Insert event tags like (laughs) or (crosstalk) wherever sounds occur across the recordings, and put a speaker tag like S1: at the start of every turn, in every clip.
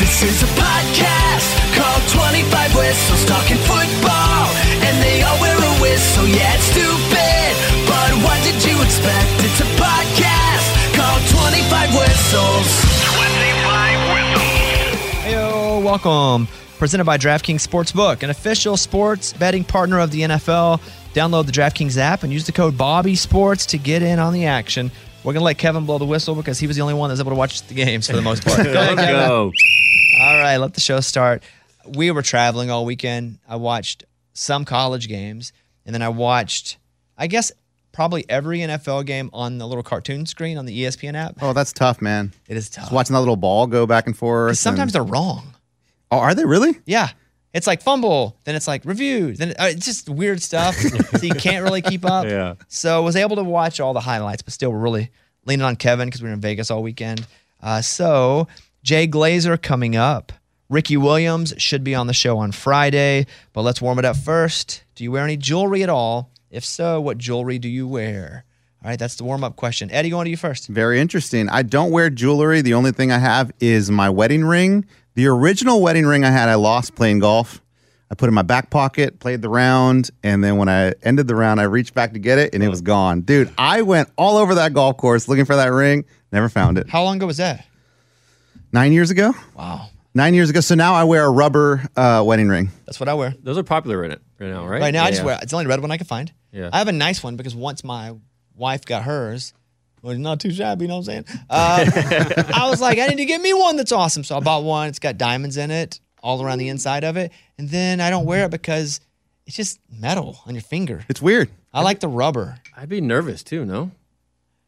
S1: This is a podcast called 25 Whistles Talking Football. And they all wear a whistle, yeah, it's stupid. But what did you expect? It's a podcast called 25 Whistles. 25 Whistles.
S2: Heyo, welcome. Presented by DraftKings Sportsbook, an official sports betting partner of the NFL. Download the DraftKings app and use the code Bobby Sports to get in on the action. We're gonna let Kevin blow the whistle because he was the only one that was able to watch the games for the most part. (laughs) Go ahead,
S3: Go.
S2: All right, let the show start. We were traveling all weekend. I watched some college games, and then I watched, I guess, probably every NFL game on the little cartoon screen on the ESPN app.
S4: Oh, that's tough, man.
S2: It is tough.
S4: Just watching that little ball go back and forth.
S2: Sometimes
S4: and-
S2: they're wrong.
S4: oh, are they really?
S2: Yeah. It's like fumble, then it's like review, then uh, it's just weird stuff. (laughs) so you can't really keep up.
S3: Yeah.
S2: So I was able to watch all the highlights, but still we're really leaning on Kevin because we were in Vegas all weekend. Uh, so Jay Glazer coming up. Ricky Williams should be on the show on Friday, but let's warm it up first. Do you wear any jewelry at all? If so, what jewelry do you wear? All right, that's the warm up question. Eddie, going to you first.
S4: Very interesting. I don't wear jewelry. The only thing I have is my wedding ring. The original wedding ring I had, I lost playing golf. I put it in my back pocket, played the round, and then when I ended the round, I reached back to get it and it was gone. Dude, I went all over that golf course looking for that ring, never found it.
S2: How long ago was that?
S4: Nine years ago?
S2: Wow.
S4: Nine years ago. So now I wear a rubber uh, wedding ring.
S2: That's what I wear.
S3: Those are popular in right now, right?
S2: Right now, I just
S3: yeah.
S2: wear it's the only red one I can find.
S3: Yeah.
S2: I have a nice one because once my wife got hers, well, it's not too shabby, you know what I'm saying? Uh, I was like, I need to get me one that's awesome. So I bought one. It's got diamonds in it all around the inside of it. And then I don't wear it because it's just metal on your finger.
S4: It's weird.
S2: I like the rubber.
S3: I'd be nervous too. No,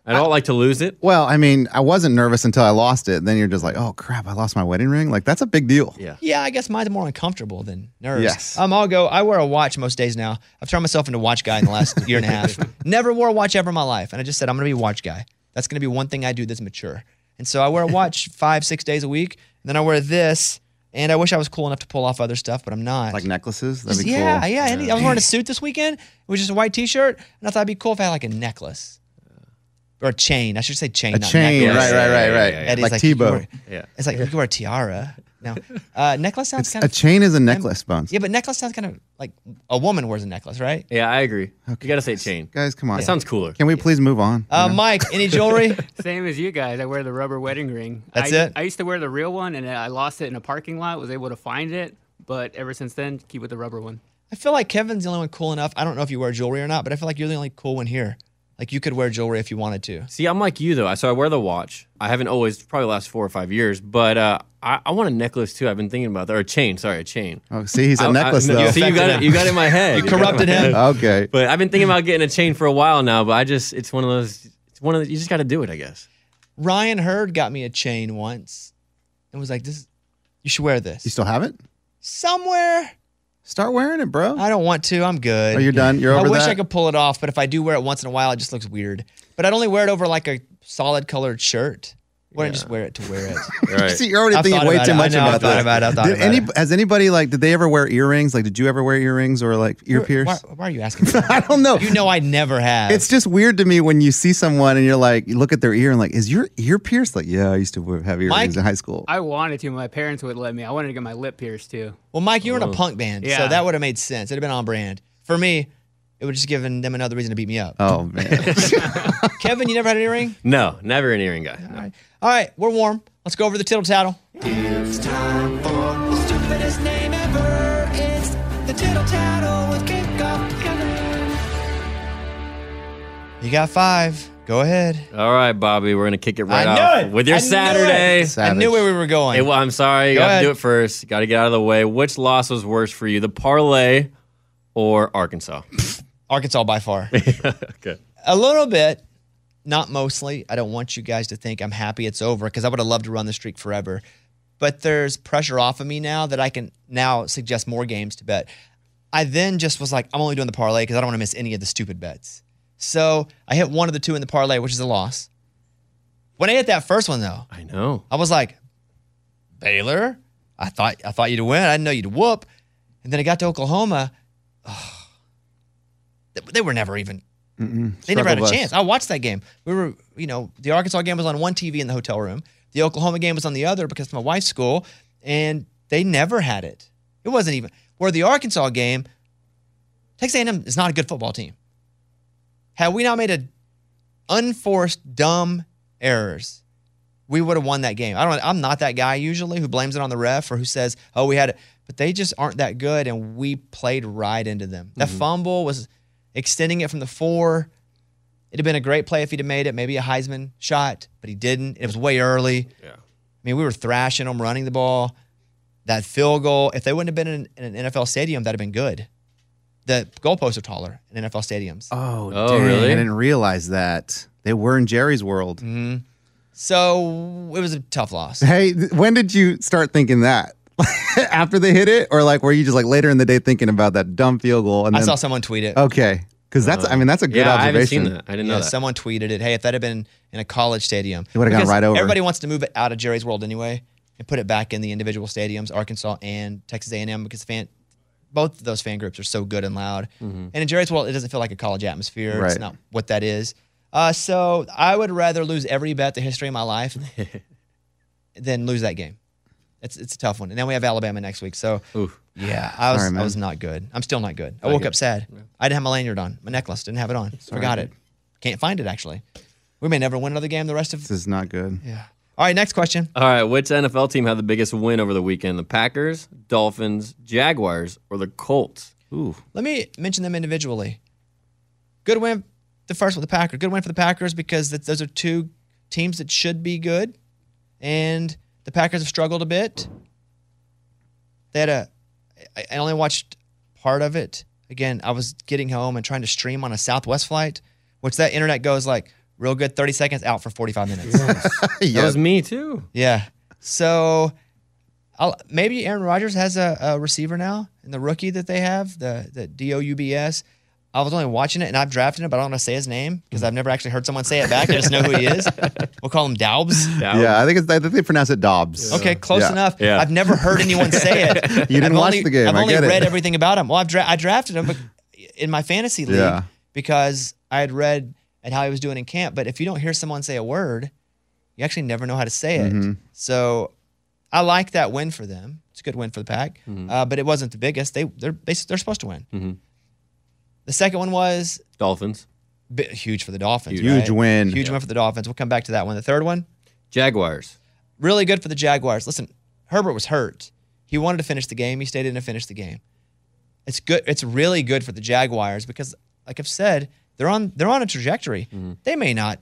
S3: I don't like to lose it.
S4: Well, I mean, I wasn't nervous until I lost it. Then you're just like, oh crap, I lost my wedding ring. Like that's a big deal.
S3: Yeah.
S2: Yeah, I guess mine's more uncomfortable than nerves.
S4: Yes.
S2: Um, I'll go. I wear a watch most days now. I've turned myself into a watch guy in the last (laughs) year and a half. Never wore a watch ever in my life, and I just said I'm going to be a watch guy. That's going to be one thing I do that's mature. And so I wear a watch (laughs) five, six days a week, and then I wear this. And I wish I was cool enough to pull off other stuff, but I'm not.
S4: Like necklaces. That'd
S2: Just-
S4: be
S2: yeah,
S4: cool.
S2: yeah. any- I was wearing a suit this weekend. It was just a white T-shirt, and I thought it'd be cool if I had like a necklace or a chain. I should say chain.
S4: A
S2: not
S4: chain,
S2: necklace.
S4: right, right, right, right.
S2: Eddie's
S4: Like
S2: you can
S4: Tebow.
S2: wear-
S3: Yeah.
S2: It's like you can wear a tiara. No, uh, necklace sounds
S4: It's,
S2: kind
S4: a
S2: of A
S4: chain is a necklace, Bones.
S2: yeah, but necklace sounds kind of like a woman wears a necklace, right?
S3: Yeah, I agree. Okay. You gotta say chain.
S4: Guys, come on.
S3: That sounds cooler.
S4: Can we please move on?
S2: Uh, Mike, any jewelry? (laughs)
S5: Same as you guys. I wear the rubber wedding ring.
S2: That's
S5: I,
S2: it?
S5: I used to wear the real one, and I lost it in a parking lot. Was able to find it, but ever since then, keep with the rubber one.
S2: I feel like Kevin's the only one cool enough. I don't know if you wear jewelry or not, but I feel like you're the only cool one here. Like you could wear jewelry if you wanted to.
S3: See, I'm like you though. I so I wear the watch. I haven't always, probably last four or five years, but uh, I, I want a necklace too. I've been thinking about that, or a chain. Sorry, a chain.
S4: oh, see, he's a
S3: I- I-
S4: necklace
S3: no,
S4: though.
S3: See, you got it. You got it in my head.
S2: You corrupted him. (laughs)
S4: okay.
S3: But I've been thinking about getting a chain for a while now. But I just, it's one of those. It's one of the, you just got to do it, I guess.
S2: Ryan Hurd got me a chain once and was like, "This, you should wear this
S4: You still have it?
S2: somewhere."
S4: Start wearing it, bro.
S2: I don't want to. I'm good.
S4: Oh, you're done? You're over I
S2: wish
S4: that?
S2: I could pull it off, but if I do wear it once in a while, it just looks weird. But I'd only wear it over like a solid colored shirt. Why don't you just wear it to wear it? (laughs)
S3: Right.
S4: See, you're already
S2: I've
S4: thinking
S2: thought
S4: way
S2: about
S4: too
S2: it. I
S4: much
S2: know, I've
S4: about
S2: thought
S4: that.
S2: about it. I've thought
S4: did
S2: about
S4: any,
S2: it.
S4: Has anybody like? Did they ever wear earrings? Like, did you ever wear earrings or like ear pierce?
S2: Why, why are you asking? me (laughs) that?
S4: I don't know.
S2: You know I never have.
S4: It's just weird to me when you see someone and you're like, you look at their ear and like, is your ear pierced? Like, yeah, I used to wear- have earrings
S2: Mike-
S4: in high school.
S5: I wanted to. My parents would let me. I wanted to get my lip pierced too.
S2: well, Mike, you were in a oh. punk band, so
S5: Yeah.
S2: that would have made sense. It'd have been on brand. For me, it would have just given them another reason to beat me up.
S4: oh man, (laughs)
S2: Kevin, you never had an earring?
S3: No, never an earring guy. No.
S2: All right. All right, we're warm. Let's go over the tittle tattle.
S1: It's time for the stupidest name ever. It's the tittle tattle with kickoff
S2: You got five. Go ahead.
S3: All right, Bobby, we're gonna kick it right
S2: I knew
S3: off
S2: it.
S3: with your
S2: I knew
S3: Saturday.
S2: it. I knew where we were going.
S3: Hey, well, I'm sorry, you
S2: Go
S3: got
S2: ahead.
S3: to do it first. Got to get out of the way. Which loss was worse for you, the parlay or Arkansas?
S2: Arkansas by far. (laughs)
S3: okay.
S2: a little bit, not mostly. I don't want you guys to think I'm happy it's over because I would have loved to run the streak forever. But there's pressure off of me now that I can now suggest more games to bet. I then just was like, I'm only doing the parlay because I don't want to miss any of the stupid bets. So I hit one of the two in the parlay, which is a loss. When I hit that first one though,
S3: I know.
S2: I was like, Baylor, I thought I thought you'd win. I didn't know you'd whoop. And then I got to Oklahoma. They- they were never even they never had a
S4: bus.
S2: chance. I watched that game. We were, you know, the Arkansas game was on one TV in the hotel room. The Oklahoma game was on the other because of my wife's school, and they never had it. It wasn't even where the Arkansas game. Texas A&M is not a good football team. Had we not made a unforced dumb errors, we would have won that game. I don't. I'm not that guy usually who blames it on the ref or who says, "Oh, we had it," but they just aren't that good, and we played right into them. That fumble was extending it from the four. It'd have been a great play if he'd have made it, maybe a Heisman shot, but he didn't. It was way early.
S3: Yeah.
S2: I mean, we were thrashing them, running the ball. That field goal, if they wouldn't have been in, in an NFL stadium, that'd have been good. The goalposts are taller in NFL stadiums.
S4: Oh,
S3: Oh,
S4: dang,
S3: really?
S4: I didn't realize that they were in Jerry's world. Mm-hmm.
S2: So it was a tough loss.
S4: Hey, when did you start thinking that? (laughs) After they hit it, or like were you just like later in the day thinking about that dumb field goal? And
S2: I
S4: then,
S2: saw someone tweet it.
S4: Okay, because that's I mean that's a good
S3: yeah, I haven't
S4: observation.
S3: seen that. I didn't
S2: yeah,
S3: know that.
S2: someone tweeted it. Hey, if that had been in a college stadium,
S4: It would've gone right over.
S2: Everybody wants to move it out of Jerry's World anyway and put it back in the individual stadiums, Arkansas and Texas A&M, because fan, both of those fan groups are so good and loud. And in Jerry's World, it doesn't feel like a college atmosphere.
S4: Right.
S2: It's not what that is. Uh, so I would rather lose every bet the history of my life (laughs) than lose that game. It's it's a tough one. And then we have Alabama next week. So
S3: Oof.
S2: yeah, I was
S4: Sorry.
S2: I was not good. I'm still not good. I woke up sad. I didn't have my lanyard on. My necklace didn't have it on. Forgot it. Can't find it actually. We may never win another game the rest of
S4: This is not good.
S2: Yeah. All right, next question.
S3: All right, which NFL team had the biggest win over the weekend? The Packers, Dolphins, Jaguars, or the Colts?
S4: Ooh,
S2: Let me mention them individually. Good win, the first one, the Packers. Good win for the Packers because th- those are two teams that should be good, and the Packers have struggled a bit. They had a. I I only watched part of it. Again, I was getting home and trying to stream on a Southwest flight, which that internet goes like real good, thirty seconds out for forty-five minutes. (laughs)
S3: That was me too.
S2: Yeah. So I'll, maybe Aaron Rodgers has a, a receiver now, and the rookie that they have, the the D O U B S. I was only watching it, and I've drafted him, but I don't want to say his name because I've never actually heard someone say it back. I just know who he is. (laughs) We'll call him Daubs.
S4: yeah. I think it's I think they pronounce it Dobbs.
S2: Okay, close
S4: Yeah.
S2: enough.
S3: Yeah.
S2: I've never heard anyone say it. (laughs)
S4: You didn't
S2: I've
S4: watch
S2: only,
S4: the game.
S2: I've
S4: I
S2: only
S4: get it.
S2: read everything about him. Well, I've dra- I drafted him in my fantasy league
S4: Yeah.
S2: because I had read at how he was doing in camp. But if you don't hear someone say a word, you actually never know how to say it.
S4: Mm-hmm.
S2: So I like that win for them. It's a good win for the pack,
S4: Mm-hmm.
S2: uh, but it wasn't the biggest. They they're they, they're supposed to win.
S3: Mm-hmm.
S2: The second one was
S3: Dolphins,
S2: bi- huge for the Dolphins.
S4: Huge
S2: right?
S4: win.
S2: Huge win for the Dolphins. We'll come back to that one. The third one,
S3: Jaguars.
S2: really good for the Jaguars. Listen, Herbert was hurt. He wanted to finish the game. He stayed in to finish the game. It's good. It's really good for the Jaguars because, like I've said, they're on they're on a trajectory. Mm-hmm. They may not.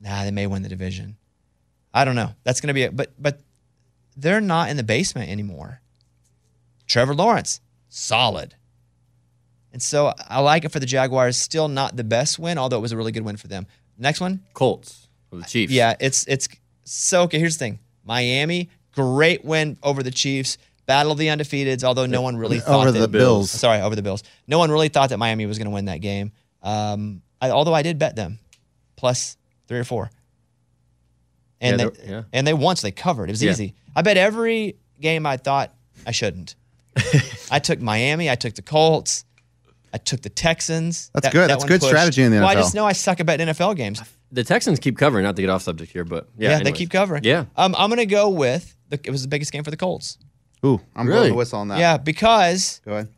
S2: Nah, they may win the division. I don't know. That's going to be it. But but they're not in the basement anymore. Trevor Lawrence, solid. And so I like it for the Jaguars. Still not the best win, although it was a really good win for them. Next one,
S3: Colts. Or the Chiefs.
S2: yeah, it's it's so okay. Here's the thing: Miami, great win over the Chiefs, battle of the undefeateds. Although no one really thought
S4: Over
S2: that,
S4: the Bills.
S2: Sorry, over the Bills. No one really thought that Miami was going to win that game. Um, I, although I did bet them plus three or four. and
S3: Yeah,
S2: they
S3: yeah.
S2: and they once they covered. It was
S3: Yeah.
S2: easy. I bet every game I thought I shouldn't. (laughs) I took Miami. I took the Colts. I took the Texans.
S4: That's good. That's
S2: one
S4: good
S2: pushed.
S4: strategy in the
S2: Well, I just know I suck about NFL games.
S3: The Texans keep covering. Not to get off subject here, but yeah,
S2: Yeah, they keep covering.
S3: Yeah,
S2: Um, I'm gonna go with the, it was the biggest game for the Colts.
S4: Ooh, I'm
S3: Really?
S4: blowing the whistle on that.
S2: Yeah, because
S4: Go ahead.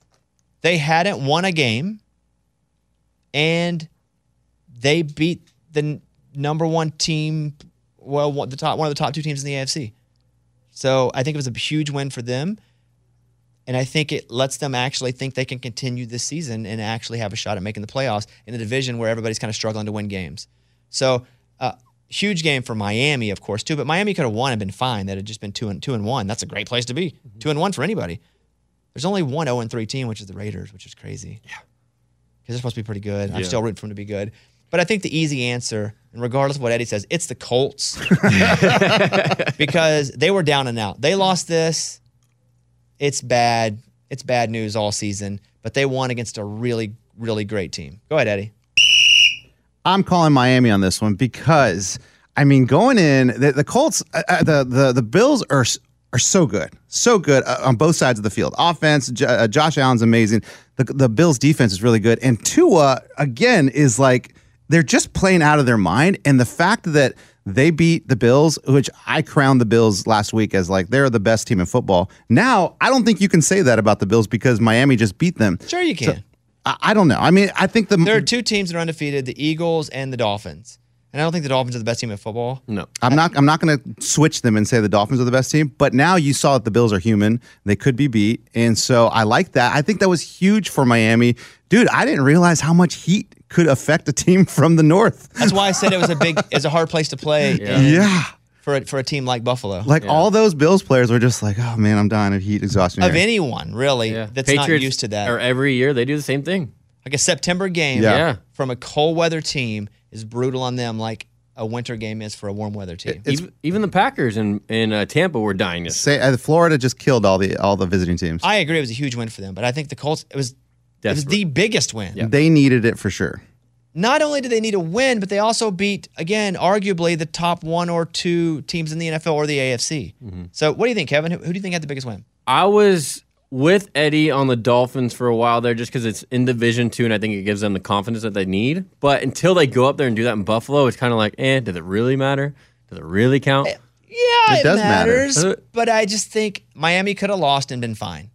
S2: they hadn't won a game, and they beat the n- number one team. Well, one, the top one of the top two teams in the AFC. So I think it was a huge win for them, and I think it lets them actually think they can continue this season and actually have a shot at making the playoffs in a division where everybody's kind of struggling to win games. So. Uh, Huge game for Miami, of course, too. But Miami could have won and been fine. That had just been two and two and one. That's a great place to be. Two and one for anybody. There's only one 0 and 3 team, which is the Raiders, which is crazy. Yeah. Because they're supposed to be pretty good. I'm still rooting for them to be good. But I think the easy answer, and regardless of what Eddie says, it's the Colts. (laughs) (laughs) because they were down and out. They lost this. It's bad. It's bad news all season. But they won against a really, really great team. Go ahead, Eddie.
S4: I'm calling Miami on this one because I mean, going in the, the Colts, uh, uh, the the the Bills are are so good, so good uh, on both sides of the field. Offense, J- uh, Josh Allen's amazing. The the Bills defense is really good, and Tua again is like they're just playing out of their mind. And the fact that they beat the Bills, which I crowned the Bills last week as like they're the best team in football. Now I don't think you can say that about the Bills because Miami just beat them.
S2: Sure, you can.
S4: I, I don't know. I mean, I think the
S2: there are two teams that are undefeated the Eagles and the Dolphins. And I don't think the Dolphins are the best team in football.
S3: no.
S4: I'm not. I'm not going to switch them and say the Dolphins are the best team. But now you saw that the Bills are human; they could be beat, and so I like that. I think that was huge for Miami, dude. I didn't realize how much heat could affect a team (laughs) from the north.
S2: That's why I said it was a big, (laughs) it's a hard place to play
S3: Yeah.
S4: Yeah,
S2: for, a, for a team like Buffalo.
S4: like all those Bills players were just like, "Oh man, I'm dying of heat exhaustion."
S2: of anyone, really,
S3: Yeah.
S2: that's not used to that.
S3: Or every year they do the same thing.
S2: Like a September game
S4: Yeah.
S3: Yeah.
S2: from a cold weather team is brutal on them, like a winter game is for a warm weather team.
S4: It's-
S3: Even, even the Packers in in uh, Tampa were dying. This
S4: Say, uh, Florida just killed all the all the visiting teams.
S2: I agree, it was a huge win for them, but I think the Colts it was it was the biggest win. Yeah.
S4: They needed it for sure.
S2: Not only did they need a win, but they also beat again, arguably the top one or two teams in the NFL or the AFC.
S3: Mm-hmm.
S2: So, what do you think, Kevin? Who, who do you think had the biggest win?
S3: I was with Eddie on the Dolphins for a while there just because it's in Division Two, and I think it gives them the confidence that they need. But until they go up there and do that in Buffalo, it's kind of like, eh, does it really matter? Does it really count?
S2: Eh, Yeah,
S4: It
S2: it,
S4: does matter.
S2: matters,
S3: Uh,
S2: but I just think Miami could have lost and been fine.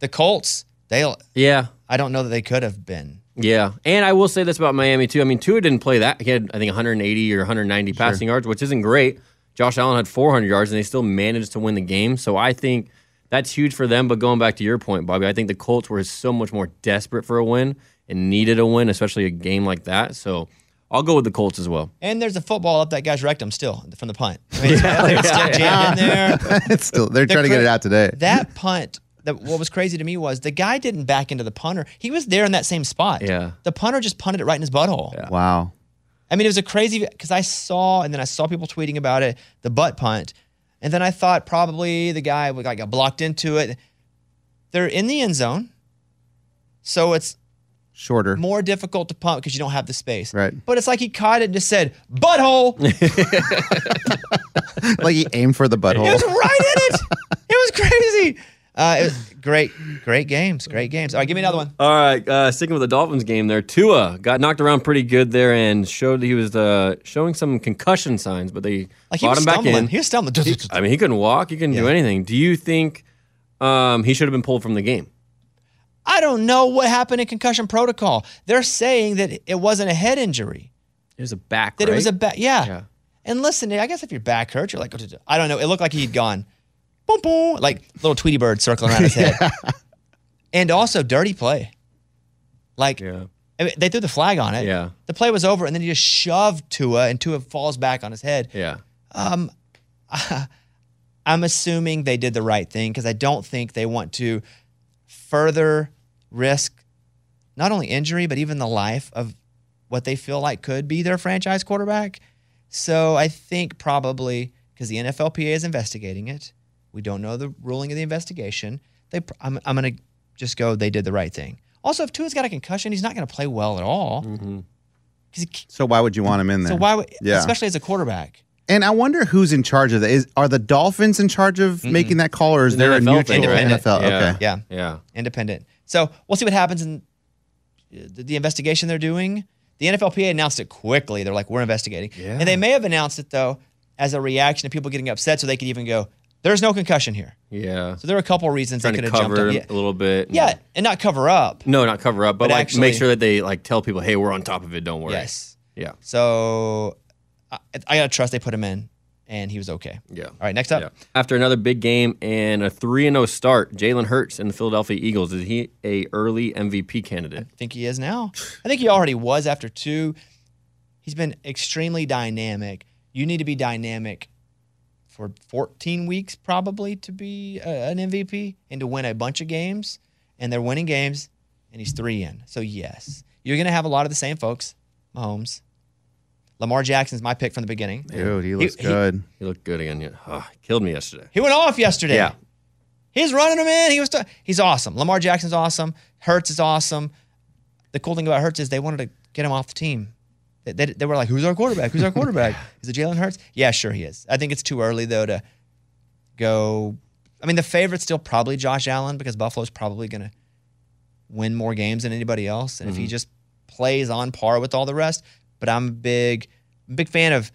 S2: The Colts, they
S3: Yeah,
S2: I don't know that they could have been.
S3: yeah. And I will say this about Miami too. I mean, Tua didn't play that. He had I think 180 or 190 passing yards, which isn't great. Josh Allen had 400 yards, and they still managed to win the game. So I think that's huge for them. But going back to your point, Bobby, I think the Colts were so much more desperate for a win and needed a win, especially a game like that. So I'll go with the Colts as well.
S2: And there's a football up that guy's rectum still from the punt. I mean, it's, it's still jammed in there. (laughs)
S4: it's still they're trying to get it out today.
S2: That punt. That, what was crazy to me was the guy didn't back into the punter. He was there in that same spot.
S3: Yeah.
S2: The punter just punted it right in his butthole.
S4: wow.
S2: I mean, it was a crazy because I saw and then I saw people tweeting about it, the butt punt, and then I thought probably the guy like got blocked into it. They're in the end zone, so it's
S4: Shorter.
S2: more difficult to pump because you don't have the space.
S4: Right.
S2: But it's like he caught it and just said butthole. (laughs) (laughs)
S4: like he aimed for the butthole.
S2: It was right in it. It was crazy. Uh, it was great, great games, great games. All right, give me another one.
S3: All right, uh, sticking with the Dolphins game there, Tua got knocked around pretty good there and showed he was uh, showing some concussion signs, but they
S2: Like he
S3: brought
S2: was
S3: him back
S2: stumbling.
S3: in.
S2: He was stumbling. (laughs)
S3: I mean, he couldn't walk, he couldn't do anything. Do you think um, he should have been pulled from the game?
S2: I don't know what happened in concussion protocol. They're saying that it wasn't a head injury.
S3: It was a back.
S2: that it was a back. Yeah.
S3: Yeah.
S2: And listen, I guess if your back hurts, you're like, I don't know. It looked like he'd gone, boom, boom, like little Tweety bird circling around his head. (laughs) And also dirty play. Like
S3: Yeah.
S2: I mean, they threw the flag on it.
S3: Yeah.
S2: The play was over, and then he just shoved Tua, and Tua falls back on his head.
S3: Yeah.
S2: Um, (laughs) I'm assuming they did the right thing because I don't think they want to further risk not only injury, but even the life of what they feel like could be their franchise quarterback. So I think probably because the NFLPA is investigating it, we don't know the ruling of the investigation. They, I'm, I'm going to just go, they did the right thing. Also, if Tua's got a concussion, he's not going to play well at all. 'Cause he-
S4: So why would you want him in there?
S2: so why would,
S4: Yeah.
S2: especially as a quarterback?
S4: And I wonder who's in charge of that. Is are the Dolphins in charge of making that call, or is
S3: It's
S4: there a
S3: an
S4: neutral
S3: thing, right?
S4: NFL?
S3: Yeah.
S4: Okay.
S2: Yeah,
S3: Yeah.
S2: independent. So we'll see what happens in uh, the, the investigation they're doing. The NFLPA announced it quickly. They're like, we're investigating. And they may have announced it, though, as a reaction to people getting upset so they could even go, there's no concussion here.
S3: Yeah.
S2: So there are a couple reasons
S3: Trying
S2: they could have jumped
S3: it
S2: Yeah.
S3: a little bit.
S2: yeah, and not cover up.
S3: No, not cover up, but,
S2: But
S3: like
S2: actually-
S3: make sure that they like tell people, hey, we're on top of it. Don't worry.
S2: Yes.
S3: Yeah.
S2: So I, I got to trust they put him in, and he was okay.
S3: Yeah.
S2: All right, next up.
S3: Yeah. After another big game and a 3 and 0 start, Jalen Hurts and the Philadelphia Eagles, is he a early MVP candidate?
S2: I think he is now. I think he already was after two. He's been extremely dynamic. You need to be dynamic for 14 weeks probably to be a, an MVP and to win a bunch of games. And they're winning games, and he's three in. So yes, you're going to have a lot of the same folks. Mahomes, Lamar Jackson's my pick from the beginning.
S4: Dude, he looks
S2: he-
S4: good.
S3: He looked good again. Yeah. Oh, killed me yesterday.
S2: He went off yesterday.
S3: Yeah.
S2: He's running him in. He was. T- he's awesome. Lamar Jackson's awesome. Hurts is awesome. The cool thing about Hurts is they wanted to get him off the team. They, they, were like, "Who's our quarterback? Who's our quarterback? (laughs) is it Jalen Hurts?" Yeah, sure he is. I think it's too early though to go. I mean, the favorite's still probably Josh Allen because Buffalo's probably going to win more games than anybody else, and if he mm-hmm. just plays on par with all the rest. But I'm a big, big fan of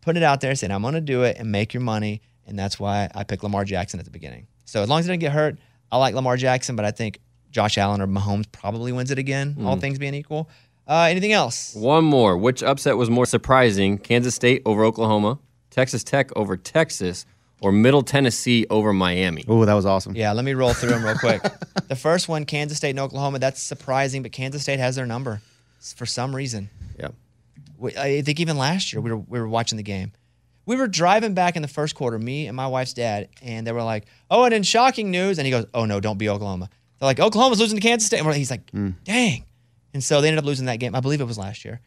S2: putting it out there, saying I'm going to do it and make your money, and that's why I picked Lamar Jackson at the beginning. So as long as he doesn't get hurt, I like Lamar Jackson, but I think Josh Allen or Mahomes probably wins it again, all mm. things being equal. Uh, anything else?
S3: One more. Which upset was more surprising? Kansas State over Oklahoma, Texas Tech over Texas, or Middle Tennessee over Miami?
S4: Oh, that was awesome.
S2: Yeah, let me roll through them real quick. (laughs) the first one, Kansas State and Oklahoma, that's surprising, but Kansas State has their number for some reason.
S3: Yeah.
S2: We- I think even last year we were we were watching the game. We were driving back in the first quarter, me and my wife's dad, and they were like, "Oh, and in shocking news," and he goes, "Oh no, don't be Oklahoma." They're like, "Oklahoma's losing to Kansas State." And we're- he's like, "Dang!" And so they ended up losing that game. I believe it was last year,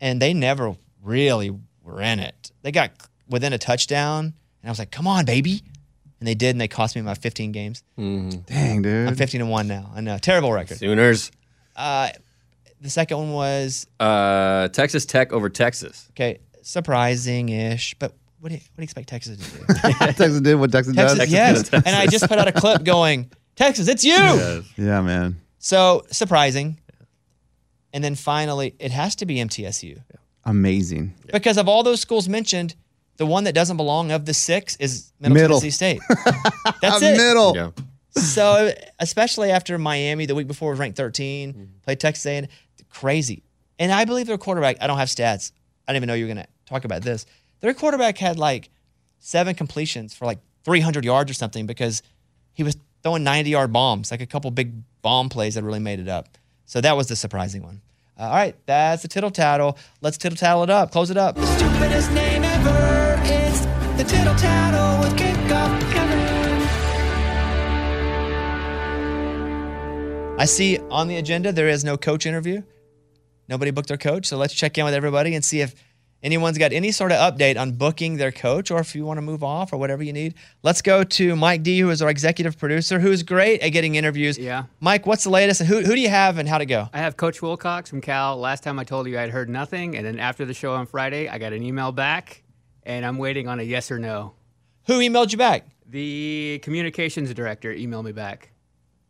S2: and they never really were in it. They got within a touchdown, and I was like, "Come on, baby!" And they did, and they cost me my 15 games.
S4: Dang, dude.
S2: I'm 15 and one now. I know, terrible record.
S3: Sooners.
S2: Uh, the second one was
S3: Uh, Texas Tech over Texas.
S2: Okay, surprising ish, but what do, you, what do you expect Texas to do? (laughs)
S4: Texas did what Texas,
S2: Texas,
S4: does.
S2: yes. And I just put out a clip going, Texas, it's you.
S4: Yeah, man.
S2: So surprising. And then finally, it has to be MTSU
S4: Amazing.
S2: because of all those schools mentioned, the one that doesn't belong of the six is Middle,
S4: Middle.
S2: Tennessee State. (laughs) That's it.
S4: middle.
S3: Yeah.
S2: So especially after Miami the week before was ranked 13,
S3: Mm-hmm.
S2: played Texas A&M, crazy. And I believe their quarterback. I don't have stats. I didn't even know you were going to talk about this. Their quarterback had like seven completions for like 300 yards or something because he was throwing 90 yard bombs, like a couple big bomb plays that really made it up. So that was the surprising one. Uh, all right, that's the tittle tattle. Let's tittle tattle it up. Close it up.
S1: The Stupidest name ever. It's the tittle tattle with kickoff Kevin.
S2: I see on the agenda there is no coach interview. Nobody booked their coach. So let's check in with everybody and see if anyone's got any sort of update on booking their coach or if you want to move off or whatever you need. Let's go to Mike D, who is our executive producer, who's great at getting interviews.
S5: Yeah.
S2: Mike, what's the latest? And who, who do you have and how'd it go?
S5: I have Coach Wilcox from Cal. Last time I told you I'd heard nothing, and then after the show on Friday, I got an email back, and I'm waiting on a yes or no.
S2: Who emailed you back?
S5: The communications director emailed me back.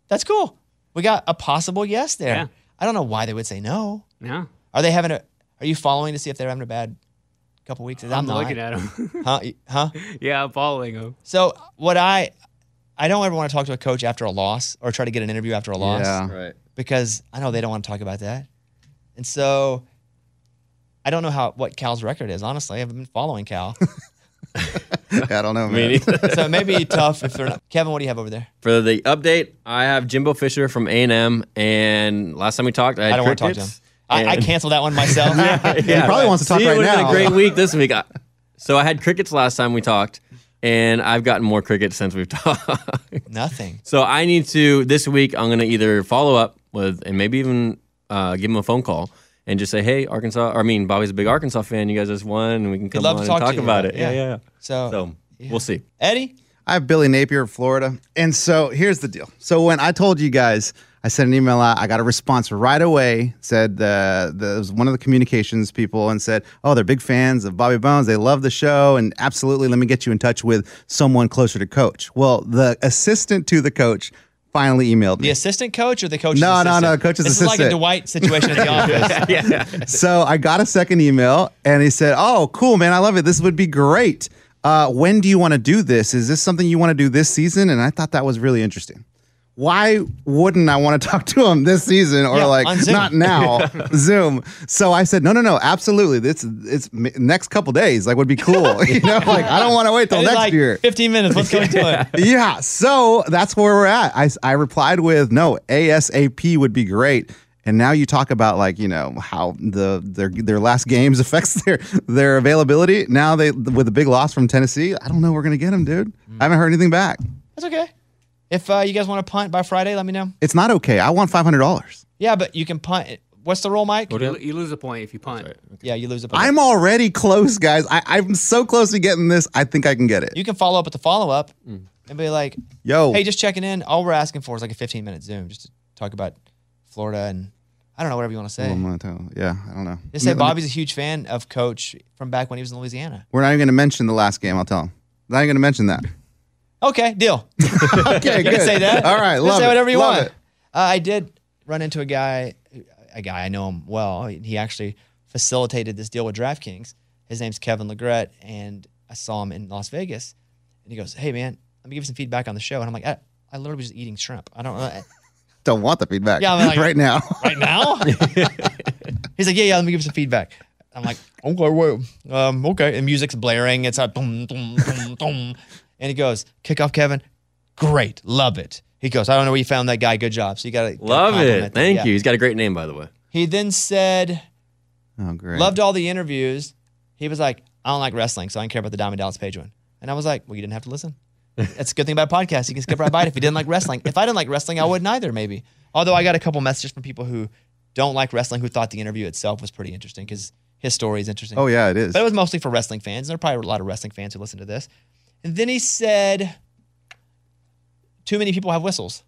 S2: That's cool. We got a possible yes there.
S5: Yeah.
S2: I don't know why they would say no.
S5: Yeah,
S2: Are they having a, are you following to see if they're having a bad couple weeks? I'm,
S5: I'm
S2: not.
S5: looking at him. (laughs)
S2: Huh? Huh?
S5: yeah, I'm following him.
S2: So what I I don't ever want to talk to a coach after a loss or try to get an interview after a loss
S4: Yeah.
S3: Right.
S2: because I know they don't want to talk about that. And so I don't know how what Cal's record is. Honestly, I haven't been following Cal, (laughs) (laughs)
S4: I don't know, man.
S2: So it may be tough if they're not. Kevin, what do you have over there?
S3: For the update, I have Jimbo Fisher from A&M, and last time we talked, I had
S2: I don't want to talk to him.
S3: Crickets,
S2: I, I canceled that one myself. (laughs)
S4: yeah He probably wants to talk
S3: See, it
S4: right
S3: would've been a great week this week. I- So I had crickets last time we talked, and I've gotten more crickets since we've (laughs) talked.
S2: Nothing.
S3: So I need to this week. I'm gonna either follow up with and maybe even uh, give him a phone call and just say, "Hey, Arkansas. Or, I mean, Bobby's a big Arkansas fan. You guys just won, and we can come
S2: love
S3: on
S2: to talk
S3: and talk
S2: you
S3: about
S2: about
S3: it.
S2: it.
S3: Yeah,
S2: Yeah.
S3: yeah. yeah.
S2: So,
S3: So we'll see.
S2: Eddie,
S4: I have Billy Napier of Florida. And so here's the deal. So when I told you guys I sent an email out. I got a response right away. Said uh, the it was one of the communications people and said, "Oh, they're big fans of Bobby Bones. They love the show, and absolutely, let me get you in touch with someone closer to coach." Well, the assistant to the coach finally emailed me.
S2: The assistant coach or the coach's
S4: No, no,
S2: assistant?
S4: no, coach's
S2: this is like a. Dwight situation at the (laughs) office. (laughs) yeah.
S4: so I got a second email, and he said, "Oh, cool, man. I love it. This would be great. Uh, when do you want to do this? Is this something you want to do this season?" And I thought that was really interesting. Why wouldn't I want to (laughs) talk to him this season or
S2: Yeah,
S4: like not now (laughs) (laughs) Zoom? So I said, no, no, no, absolutely. This it's next couple days like would be cool. you know, like I don't want to wait till next
S2: like
S4: year.
S2: 15 minutes. Let's go into it.
S4: yeah, so that's where we're at. I, I replied with no ASAP would be great. And now you talk about like you know how the their their last games affects their their availability. Now they with a big loss from Tennessee, I don't know we're gonna get them, dude. Mm. I haven't heard anything back.
S2: That's okay. If uh, you guys want to punt by Friday, let me know.
S4: It's not okay. I want five hundred dollars.
S2: Yeah, but you can punt. What's the rule, Mike?
S5: You, you lose a point if you punt.
S2: Yeah, you lose a punt.
S4: I'm already close, guys. I, I'm so close to getting this. I think I can get it.
S2: You can follow up with the follow up and be like,
S4: Yo,
S2: hey, just checking in. All we're asking for is like a 15 minute Zoom just to talk about Florida and I don't know, whatever you want to say.
S4: I'm tell. Yeah, I don't know.
S2: Just say
S4: Let me-
S2: Bobby's a huge fan of Coach from back when he was in Louisiana.
S4: We're not even gonna mention the last game. I'll tell him. Not even gonna mention that.
S2: Okay, deal. (laughs) (laughs)
S4: Okay,
S2: You
S4: good.
S2: can say that.
S4: All right,
S2: You can
S4: love
S2: say
S4: it.
S2: whatever you
S4: Love
S2: want.
S4: it.
S2: Uh, I did run into a guy, a guy I know him well. He actually facilitated this deal with DraftKings. His name's Kevin Legret, and I saw him in Las Vegas. And he goes, "Hey man, let me give you some feedback on the show." And I'm like, "I, I literally was just eating shrimp. I don't know." (laughs)
S4: Don't want the feedback.
S2: Yeah, I'm like-
S4: right now.
S2: right now? He's like, yeah, yeah, let me give you some feedback. I'm like, okay, well, um, okay. And music's blaring. It's a boom, boom, boom, boom. And he goes, kick off, Kevin. Great, love it. He goes, I don't know where you found that guy. Good job. So you got to
S3: Love it. Thank you. He's got a great name, by the way.
S2: He then said,
S4: Oh, great.
S2: loved all the interviews. He was like, I don't like wrestling, so I don't care about the Diamond Dallas Page one. And I was like, well, you didn't have to listen. (laughs) That's a good thing about a podcast. You can skip right by it if you didn't like wrestling. If I didn't like wrestling, I wouldn't either, maybe. Although I got a couple messages from people who don't like wrestling who thought the interview itself was pretty interesting because his story is interesting.
S4: Oh yeah, it is.
S2: But it was mostly for wrestling fans. There are probably a lot of wrestling fans who listen to this. And then he said, too many people have whistles.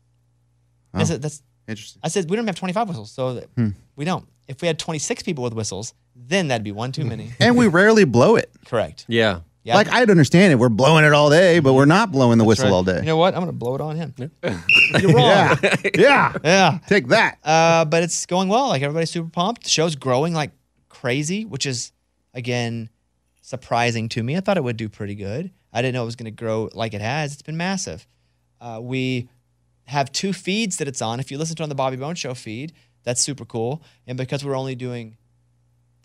S2: I said, that's
S4: Interesting.
S2: I said, we don't have 25 whistles, so
S4: Hmm.
S2: we don't. If we had 26 people with whistles, then that'd be one too many. (laughs)
S4: And we rarely blow it.
S2: Correct.
S3: Yeah.
S2: Yeah.
S4: Like I'd understand it. We're blowing it all day, but we're not blowing the whistle all day.
S2: You know what? I'm going to blow it on him. (laughs) (laughs) You're wrong.
S4: Yeah. yeah.
S2: Yeah.
S4: Take that.
S2: Uh, but it's going well. Like everybody's super pumped. The show's growing like crazy, which is again surprising to me. I thought it would do pretty good. I didn't know it was going to grow like it has. It's been massive. Uh, we have two feeds that it's on. If you listen to it on the Bobby Bones Show feed, that's super cool. And because we're only doing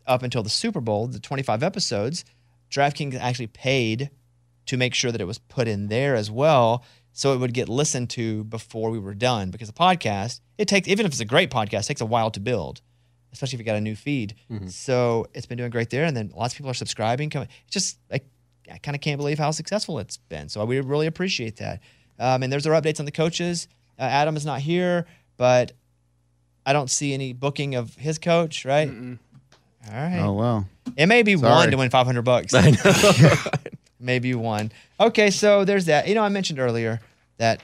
S2: up until the Super Bowl, the 25 episodes, DraftKings actually paid to make sure that it was put in there as well so it would get listened to before we were done because the podcast it takes even if it's a great podcast it takes a while to build especially if you got a new feed so it's been doing great there and then lots of people are subscribing coming it's just like i kind of can't believe how successful it's been so we really appreciate that um, and there's our updates on the coaches uh, adam is not here but i don't see any booking of his coach right all right
S4: Oh well.
S2: it may be one to win 500 bucks. (laughs) I know. (laughs) Maybe one. Okay, so there's that. You know, I mentioned earlier that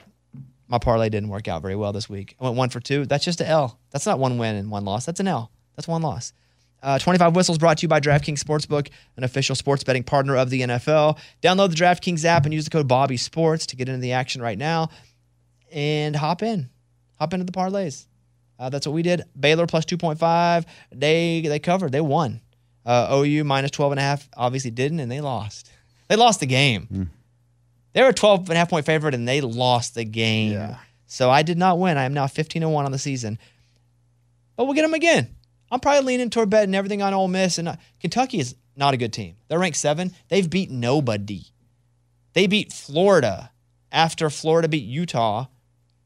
S2: my parlay didn't work out very well this week. I went one for two. That's just an L. That's not one win and one loss. That's an L. That's one loss. Uh, 25 Whistles brought to you by DraftKings Sportsbook, an official sports betting partner of the NFL. Download the DraftKings app and use the code Bobby Sports to get into the action right now and hop in. Hop into the parlays. Uh, that's what we did. Baylor plus 2.5. They they covered. They won. Uh, OU minus 12 and a half obviously didn't, and they lost. They lost the game. They were a 12 and a half point favorite, and they lost the game. So I did not win. I am now 15 and 1 on the season. But we'll get them again. I'm probably leaning toward betting everything on Ole Miss. And uh, Kentucky is not a good team. They're ranked seven. They've beat nobody. They beat Florida after Florida beat Utah,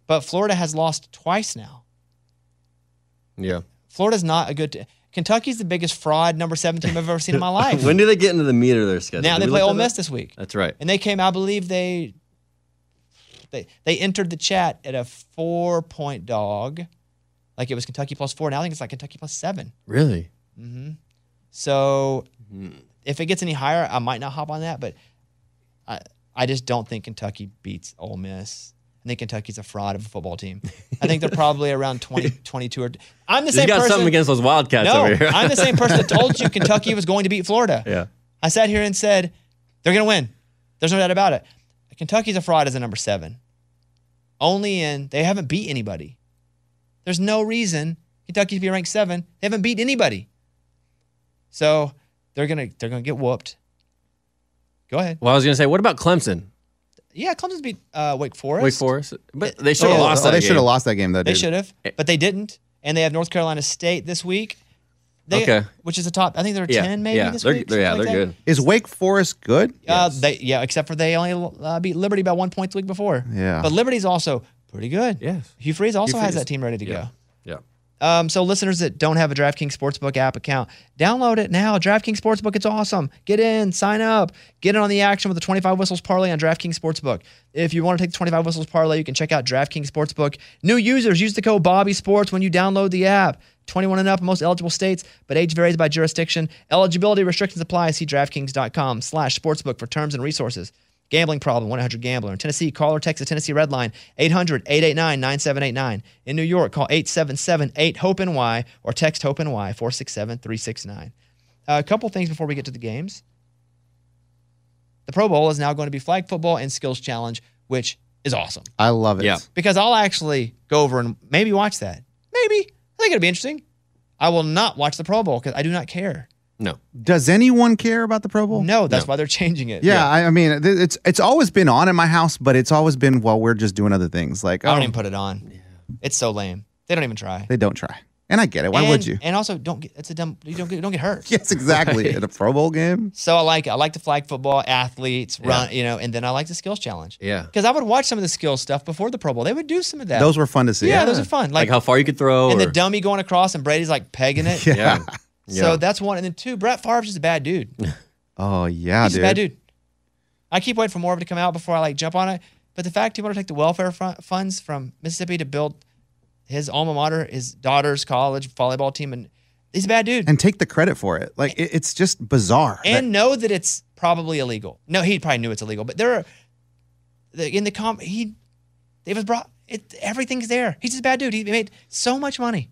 S2: but Florida has lost twice now.
S3: Yeah.
S2: Florida's not a good. T- Kentucky's the biggest fraud number seven team I've ever seen in my (laughs) life.
S3: when do they get into the meat of their schedule?
S2: now
S3: Did
S2: they play Ole Miss this week,
S3: That's right.
S2: and they came. I believe they they they entered the chat at a four point dog, like it was Kentucky plus four. Now I think it's like Kentucky plus seven.
S3: Really? Mm-hmm.
S2: So hmm. if it gets any higher, I might not hop on that, but I I just don't think Kentucky beats Ole Miss. I think Kentucky's a fraud of a football team. I think they're probably around 20, (laughs) 22 or. I'm the
S3: You
S2: same
S3: got
S2: person.
S3: something against those Wildcats
S2: no,
S3: over here.
S2: I'm the same person that told you (laughs) Kentucky was going to beat Florida.
S3: yeah.
S2: I sat here and said they're going to win. There's no doubt about it. Kentucky's a fraud as a number seven. Only in they haven't beat anybody. There's no reason Kentucky to be ranked seven. They haven't beat anybody. So they're gonna they're gonna get whooped. Go ahead.
S3: Well, I was gonna say, what about Clemson?
S2: Yeah, Clemson's beat uh, Wake Forest.
S3: Wake Forest, but they should have
S4: Oh,
S3: lost.
S4: oh,
S3: that
S4: they
S3: game.
S4: should have lost that game though.
S2: They should have, but they didn't. And they have North Carolina State this week. They,
S3: Okay.
S2: Which is a top. I think they're
S3: Yeah,
S2: ten maybe
S3: yeah,
S2: this
S3: they're,
S2: week.
S3: they're- yeah,
S2: something
S3: they're
S2: that.
S3: good.
S4: Is Wake Forest good?
S2: Uh, they yeah, except for they only uh, beat Liberty by one point the week before.
S4: Yeah.
S2: but Liberty's also pretty good.
S3: Yes.
S2: Hugh Freeze also
S3: Hugh
S2: has
S3: Freeze.
S2: that team ready to
S3: Yeah.
S2: go.
S3: Yeah.
S2: Um, so listeners that don't have a DraftKings Sportsbook app account, download it now. DraftKings Sportsbook, it's awesome. Get in, sign up, get in on the action with the 25 whistles parlay on DraftKings Sportsbook. If you want to take the 25 whistles parlay, you can check out DraftKings Sportsbook. New users use the code Bobby Sports when you download the app. 21 and up in most eligible states, but age varies by jurisdiction. Eligibility restrictions apply. See DraftKings.com slash sportsbook for terms and resources. Gambling problem, 1 Gambler. In Tennessee, call or text the Tennessee Red Line, 800 889 9789. In New York, call 877 8 HOPE NY or text HOPE NY 467 369. A couple things before we get to the games. The Pro Bowl is now going to be flag football and skills challenge, which is awesome
S4: I love it.
S3: Yeah.
S2: because I'll actually go over and maybe watch that. Maybe. I think it'll be interesting. I will not watch the Pro Bowl because I do not care.
S3: No.
S4: Does anyone care about the Pro Bowl?
S2: No, that's why they're changing it.
S4: Yeah, I, I mean, th- it's it's always been on in my house, but it's always been while we're just doing other things. Like,
S2: I don't
S4: oh,
S2: even put it on. Yeah. It's so lame. They don't even try.
S4: they don't try, and I get it. Why
S2: and,
S4: would you?
S2: And also, don't get. It's a dumb. You don't get. Don't get hurt. (laughs)
S4: Yes, exactly. At a Pro Bowl game.
S2: So I like. I like the flag football athletes run. You know, and then I like the skills challenge.
S3: Yeah.
S2: Because I would watch some of the skills stuff before the Pro Bowl. They would do some of that.
S4: Those were fun to see.
S2: yeah, those are fun.
S3: Like,
S2: Like,
S3: how far you could throw.
S2: and the dummy going across and Brady's like pegging it. (laughs)
S3: yeah.
S2: So that's one. And then two, Brett Favre's just a bad dude. (laughs)
S4: Oh yeah,
S2: He's
S4: dude.
S2: a bad dude. I keep waiting for more of it to come out before I like jump on it. But the fact he wanted to take the welfare fun- funds from Mississippi to build his alma mater, his daughter's college volleyball team, and he's a bad dude. And,
S4: And take the credit for it. Like it, it's just bizarre. that-
S2: know that it's probably illegal. No, he probably knew it's illegal. But there are the, in the com he it was brought. It, everything's there. He's just a bad dude. He made so much money.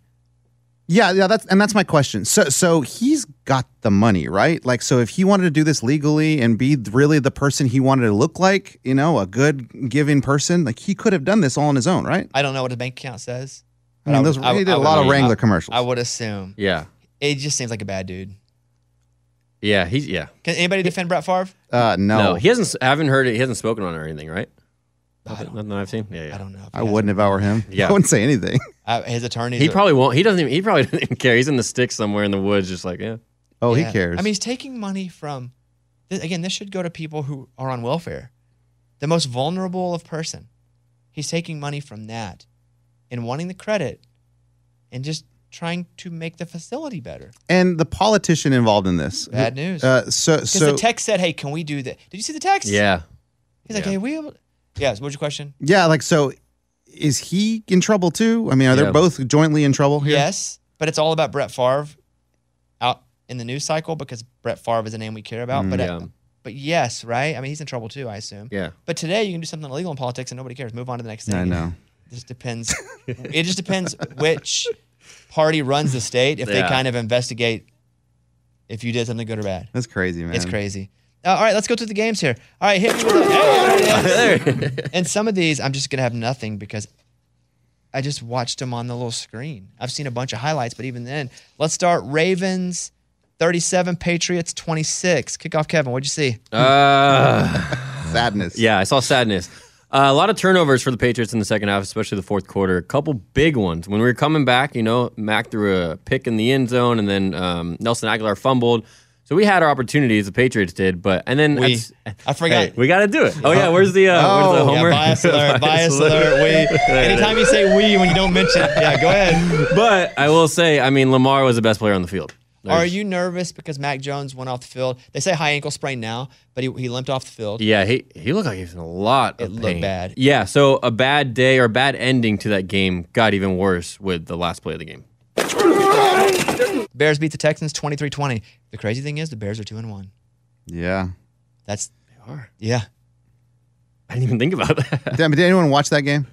S4: Yeah, yeah, that's and that's my question. So so he's got the money, right? Like so if he wanted to do this legally and be really the person he wanted to look like, you know, a good giving person, like he could have done this all on his own, right?
S2: I don't know what his bank account says.
S4: I mean,
S2: would-
S4: those,
S2: I-
S4: he did
S2: I
S4: a lot of
S3: I-
S4: Wrangler commercials.
S2: I would assume
S3: yeah.
S2: it just seems like a bad dude.
S3: Yeah. He's yeah.
S2: Can anybody defend Brett Favre?
S4: uh, no,
S3: No, he hasn't. I haven't heard it. He hasn't spoken on it or anything, right? Nothing, nothing I've seen. Yeah, yeah.
S2: I don't know.
S4: I wouldn't if I were him. (laughs)
S3: Yeah.
S4: I wouldn't say anything. (laughs)
S2: Uh, his attorney.
S3: He
S2: are-
S3: probably won't. He doesn't even. He probably (laughs) doesn't even care. He's in the sticks somewhere in the woods, just like yeah.
S4: Oh,
S2: Yeah.
S4: he cares.
S2: I mean, he's taking money from. th- Again, this should go to people who are on welfare, the most vulnerable of person. He's taking money from that, and wanting the credit, and just trying to make the facility better.
S4: and the politician involved in this.
S2: Bad news.
S4: Uh, so
S2: Because
S4: so
S2: the text said, "Hey, can we do that?" Did you see the text?
S3: Yeah.
S2: He's like, "Hey, we." able-" Yes. What's your question?
S4: yeah, like so, is he in trouble too? I mean, are they both jointly in trouble here?
S2: Yes, but it's all about Brett Favre out in the news cycle because Brett Favre is a name we care about. Mm, but uh,
S3: yeah.
S2: but yes, right? I mean, he's in trouble too. I assume.
S3: Yeah.
S2: But today you can do something illegal in politics and nobody cares. Move on to the next thing.
S4: I know.
S2: It just depends. it just depends which party runs the state. If they kind of investigate if you did something good or bad.
S4: That's crazy, man.
S2: It's crazy. Uh, all right, let's go through the games here. All right, hit me with a, (laughs) hey, And some of these, I'm just gonna have nothing because I just watched them on the little screen. I've seen a bunch of highlights, but even then, let's start Ravens 37, Patriots 26. Kickoff, Kevin. What'd you see?
S3: Uh, (laughs)
S4: Sadness.
S3: yeah, I saw sadness. Uh, a lot of turnovers for the Patriots in the second half, especially the fourth quarter. A couple big ones. When we were coming back, you know, Mac threw a pick in the end zone, and then um, Nelson Agholor fumbled. So we had our opportunities, the Patriots did, but and then
S2: We. I forgot.
S3: Hey, we got to do it. Oh yeah, where's the uh, where's the
S4: Oh,
S2: Yeah,
S3: homer?
S2: bias (laughs) alert, bias alert. We. (laughs) Anytime you say we when you don't mention, yeah, go ahead. (laughs)
S3: but I will say, I mean, Lamar was the best player on the field.
S2: Are you nervous because Mac Jones went off the field? They say high ankle sprain now, but he, he limped off the field.
S3: Yeah, he he looked like he was in a lot of
S2: It
S3: of
S2: looked bad.
S3: Yeah, so a bad day or a bad ending to that game got even worse with the last play of the game.
S2: Bears beat the Texans 23-20. The crazy thing is the Bears are 2 and 1.
S4: Yeah.
S2: That's
S3: They are.
S2: yeah.
S3: I didn't even think about that.
S4: Damn, did anyone watch that game?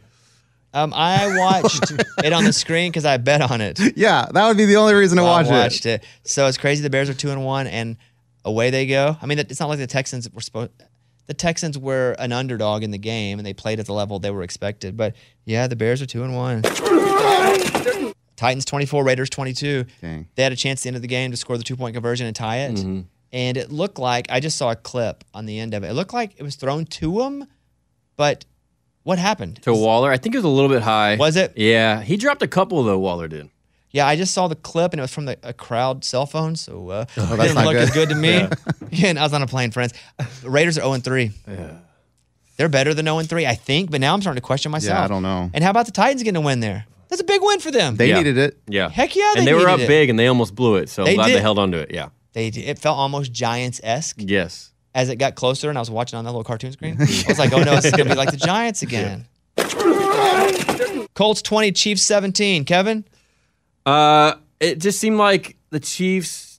S2: Um, I watched (laughs) it on the screen because I bet on it.
S4: Yeah, that would be the only reason to
S2: I watched
S4: it.
S2: it. So it's crazy. The Bears are two and one, and away they go. I mean, it's not like the Texans were supposed. The Texans were an underdog in the game, and they played at the level they were expected. But yeah, the Bears are two and one. (laughs) Titans twenty four, Raiders twenty two.
S4: Dang.
S2: They had a chance at the end of the game to score the two point conversion and tie it.
S3: Mm-hmm.
S2: And it looked like I just saw a clip on the end of it. It looked like it was thrown to him, but what happened?
S3: To Waller, I think it was a little bit high.
S2: Was it?
S3: Yeah, he dropped a couple though. Waller did.
S2: Yeah, I just saw the clip and it was from the a crowd cell phone, so uh, (laughs) it didn't look
S4: good.
S2: as good to me. (laughs) yeah. and I was on a plane, friends. The Raiders are 0 3. Yeah. They're better than 0 3, I think, but now I'm starting to question myself.
S4: Yeah, I don't know.
S2: And how about the Titans getting a win there? That's a big win for them.
S4: They
S3: Yeah.
S4: needed it.
S3: Yeah.
S2: Heck yeah, they
S3: and they were up
S2: it.
S3: big and they almost blew it. So
S2: They
S3: I'm glad
S2: did.
S3: they held on to it. Yeah.
S2: They did- it felt almost Giants esque
S3: Yes.
S2: as it got closer, and I was watching on that little cartoon screen. (laughs) I was like, oh no, this is gonna be like the Giants again. Colts 20, Chiefs 17. Kevin?
S3: Uh, it just seemed like the Chiefs.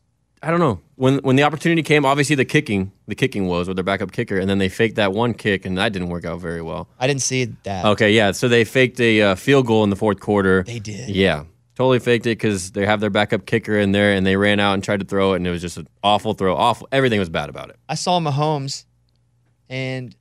S3: I don't know when when the opportunity came. Obviously, the kicking, the kicking was with their backup kicker, and then they faked that one kick, and that didn't work out very well.
S2: I didn't see that.
S3: Okay, yeah. So they faked a uh, field goal in the fourth quarter.
S2: They did.
S3: Yeah, totally faked it because they have their backup kicker in there, and they ran out and tried to throw it, and it was just an awful throw. Awful. Everything was bad about it.
S2: I saw Mahomes, and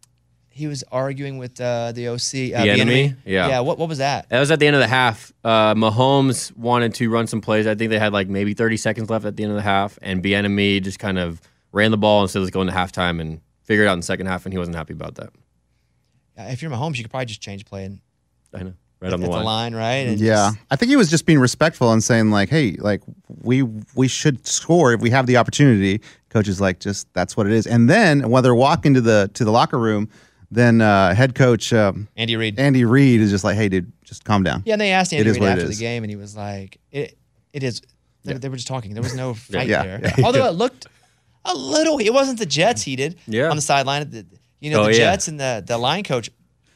S2: he was arguing with uh, the OC. Uh,
S3: Bieniemy? Yeah.
S2: Yeah. What What was that?
S3: That was at the end of the half. Uh, Mahomes wanted to run some plays. I think they had like maybe 30 seconds left at the end of the half, and Bieniemy just kind of ran the ball instead of going to halftime and figured it out in the second half, and he wasn't happy about that.
S2: If you're Mahomes, you could probably just change play and
S3: I know, right
S2: at
S3: on the
S2: the
S3: line.
S2: line, right? And
S4: Yeah,
S2: just-
S4: I think he was just being respectful and saying like, "Hey, like we we should score if we have the opportunity." Coach is like, "Just that's what it is." And then when they're walking to the to the locker room, then uh, head coach um,
S2: Andy Reid.
S4: Andy Reid is just like, "Hey, dude, just calm down."
S2: yeah, and they asked Andy Reid after the game, and he was like, "It it is." They, they were just talking. There was no fight
S4: Yeah,
S2: there. (laughs)
S4: yeah.
S2: Although it looked a little. It wasn't the Jets heated.
S3: Yeah.
S2: On the sideline, the, you know,
S3: Oh,
S2: the
S3: yeah.
S2: Jets and the the line coach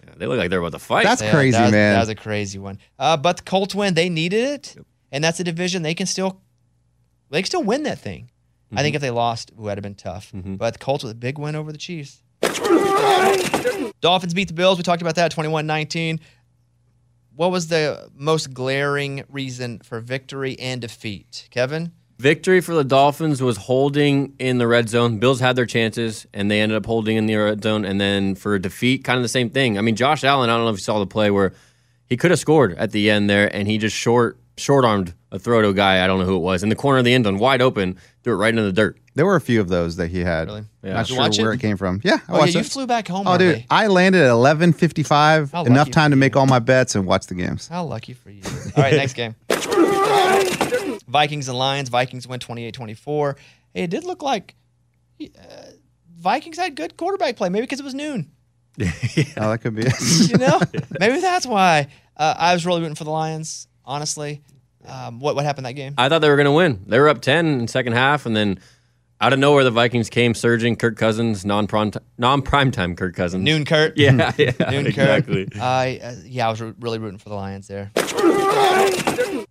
S3: Yeah, they look like they're about to fight.
S4: That's
S2: Yeah,
S4: crazy,
S2: that was,
S4: man.
S2: That was a crazy one. Uh, but the Colts win. They needed it, and that's a division they can still they can still win that thing. I think if they lost, it would have been tough. But the Colts with a big win over the Chiefs. Dolphins beat the Bills. We talked about that 21-19. What was the most glaring reason for victory and defeat, Kevin?
S3: Victory for the Dolphins was holding in the red zone. Bills had their chances, and they ended up holding in the red zone. And then for defeat, kind of the same thing. I mean, Josh Allen. I don't know if you saw the play where he could have scored at the end there, and he just short short armed a throw to a guy. I don't know who it was in the corner of the end zone, wide open, threw it right into the dirt.
S4: There were a few of those that he had.
S2: Really?
S3: Yeah.
S4: Not
S2: Did you
S4: sure
S2: watch
S4: where
S2: it?
S4: it came from. Yeah, I
S2: Oh, yeah,
S4: watched
S2: you
S4: it.
S2: flew back home.
S4: Oh, dude,
S2: early.
S4: I landed at eleven fifty five. Enough time to make all my bets and watch the games.
S2: How lucky for you. All right, next game. Vikings and Lions. Vikings win 28-24. Hey, it did look like uh, Vikings had good quarterback play, maybe because it was noon. (laughs)
S4: Oh, that could be it.
S2: You know, (laughs) maybe that's why. Uh, I was really rooting for the Lions, honestly. Um, what what happened that game?
S3: I thought they were going to win. They were up 10 in the second half, and then out of nowhere, the Vikings came surging. Kirk Cousins, non non prime time Kirk Cousins.
S2: Noon Kirk.
S3: Yeah, (laughs) yeah,
S2: Noon (laughs)
S3: exactly.
S2: Kirk. I uh, yeah, I was re- really rooting for the Lions there.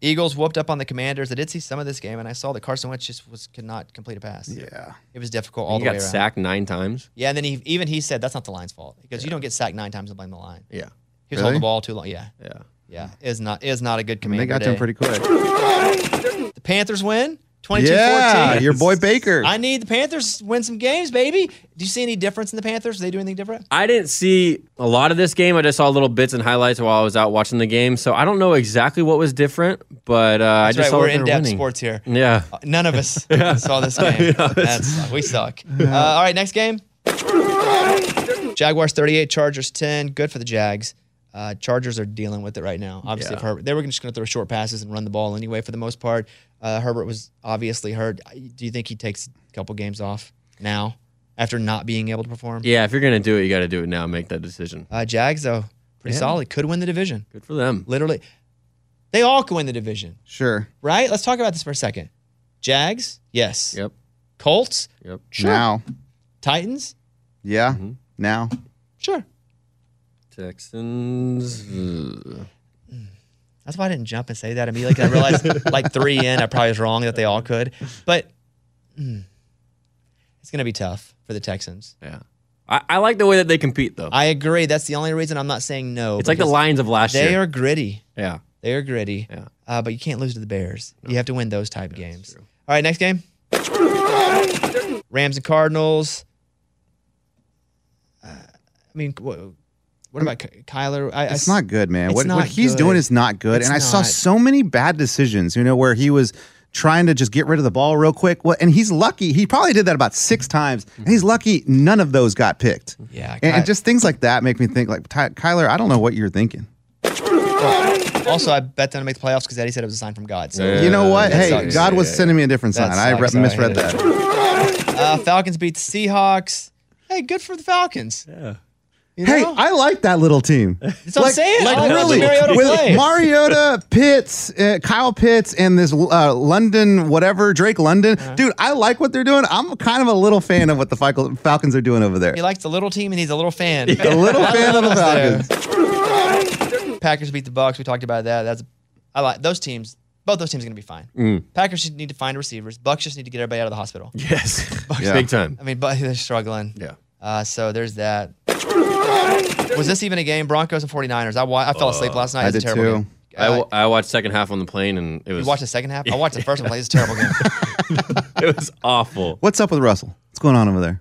S2: Eagles whooped up on the Commanders. I did see some of this game, and I saw that Carson Wentz just was could not complete a pass.
S4: yeah.
S2: It was difficult all
S3: He
S2: the way
S3: got sacked nine times.
S2: Yeah, and then he even he said that's not the line's fault because you don't get sacked nine times and blame the line.
S3: Yeah,
S2: He was
S4: Really?
S2: holding the ball too long. Yeah,
S3: yeah.
S2: Yeah, is not is not a good
S4: I mean,
S2: commander.
S4: they got to him pretty quick.
S2: The Panthers win 22-14.
S4: Yeah, your boy Baker.
S2: I need the Panthers to win some games, baby. Do you see any difference in the Panthers? Do they do anything different?
S3: I didn't see a lot of this game. I just saw little bits and highlights while I was out watching the game. So I don't know exactly what was different, but uh, I
S2: That's
S3: just
S2: right.
S3: saw
S2: We're
S3: that
S2: in depth sports here.
S3: Yeah.
S2: Uh, None of us (laughs) (laughs) saw this (laughs) game. That's we suck. Uh, all right, next game. Jaguars 38, Chargers 10. Good for the Jags. Uh, Chargers are dealing with it right now. Obviously,
S3: Yeah.
S2: if Herbert, they were just going to throw short passes and run the ball anyway for the most part. Uh, Herbert was obviously hurt. Do you think he takes a couple games off now after not being able to perform?
S3: Yeah, if you're gonna do it, you got to do it now. Make that decision.
S2: Uh, Jags, though, pretty
S3: Yeah.
S2: solid. Could win the division.
S3: Good for them.
S2: Literally. They all could win the division,
S4: Sure.
S2: right? Let's talk about this for a second. Jags, yes.
S3: Yep.
S2: Colts,
S3: Yep.
S4: Now.
S2: Titans,
S4: Yeah.
S3: Mm-hmm.
S4: Now.
S2: sure.
S3: Texans.
S2: That's why I didn't jump and say that immediately. 'cause I realized like three in, I probably was wrong that they all could. But mm, it's going to be tough for the Texans.
S3: Yeah. I, I like the way that they compete though.
S2: I agree. That's the only reason I'm not saying no.
S3: it's like the Lions of last
S2: They
S3: year.
S2: They are gritty.
S3: yeah.
S2: They are gritty.
S3: Yeah.
S2: Uh, but you can't lose to the Bears. You have to win those type games. All right, next game. Rams and Cardinals. Uh, I mean, what, what about Ky- Kyler? I, I
S4: It's
S2: s-
S4: not good, man. What,
S2: not
S4: what he's
S2: good.
S4: doing is not good.
S2: It's
S4: and I saw so many bad decisions, you know, where he was trying to just get rid of the ball real quick. Well, and he's lucky. He probably did that about six times. And he's lucky none of those got picked.
S2: Yeah,
S4: And, and just things like that make me think, like, Ty- Kyler, I don't know what you're thinking.
S2: Also, I bet them to make the playoffs because Eddie said it was a sign from God. So
S3: Yeah.
S4: you know what? hey,
S2: sucks.
S4: God was sending me a different sign. I re-
S2: sucks. I
S4: misread that.
S2: uh, Falcons beat the Seahawks. Hey, good for the Falcons. Yeah. You
S4: Hey,
S2: know?
S4: I like that little team. (laughs) That's
S2: what I'm saying.
S4: Like
S2: like
S4: really,
S2: watching Mariota
S4: with
S2: play.
S4: Mariota, Pitts, uh, Kyle Pitts, and this uh, London whatever Drake London,
S2: Uh-huh.
S4: dude. I like what they're doing. I'm kind of a little fan of what the Fal- Falcons are doing over there.
S2: he likes the little team and he's a little fan. (laughs)
S4: A little fan of the. Falcons.
S2: Packers beat the Bucks. We talked about that. That's I like those teams. Both those teams are going to be fine.
S3: Mm.
S2: Packers just need to find receivers. Bucks just need to get everybody out of the hospital.
S3: Yes. (laughs)
S4: Yeah.
S3: Big time.
S2: I mean, but they're struggling.
S3: Yeah.
S2: Uh, so there's that. Was this even a game? Broncos and 49ers. I, wa- I fell asleep last night.
S4: I
S2: It's a
S4: did
S2: terrible
S4: too.
S2: game.
S3: I,
S2: Uh,
S3: w- I watched second half on the plane and it was
S2: you watched the second half? I watched the first one. Play. It's a terrible game. (laughs)
S3: it was awful.
S4: What's up with Russell? What's going on over there?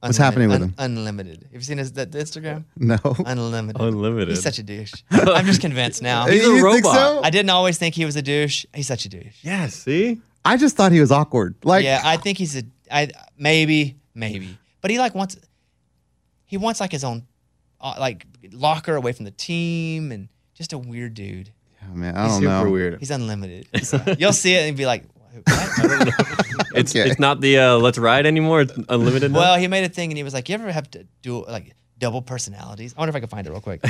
S4: What's happening with him?
S2: Unlimited. Have you seen his that, the Instagram?
S4: No.
S2: Unlimited.
S3: Unlimited.
S2: He's such a douche. (laughs) I'm just convinced now.
S3: He's a
S4: You think
S3: robot.
S4: so?
S2: I didn't always think he was a douche. He's such a douche.
S3: Yeah, see?
S4: I just thought he was awkward. Like,
S2: yeah, I think he's a. I maybe maybe, but he like wants. He wants like his own, uh, like locker away from the team and just a weird dude.
S4: oh, man, I
S3: He's
S4: don't
S3: super
S4: know.
S3: weird.
S2: He's unlimited. (laughs) So you'll see it and be like, what? (laughs) (laughs)
S3: It's
S4: Okay.
S3: it's not the uh, let's ride anymore. It's unlimited. now?
S2: well, he made a thing and he was like, you ever have to do like double personalities? I wonder if I can find it real quick.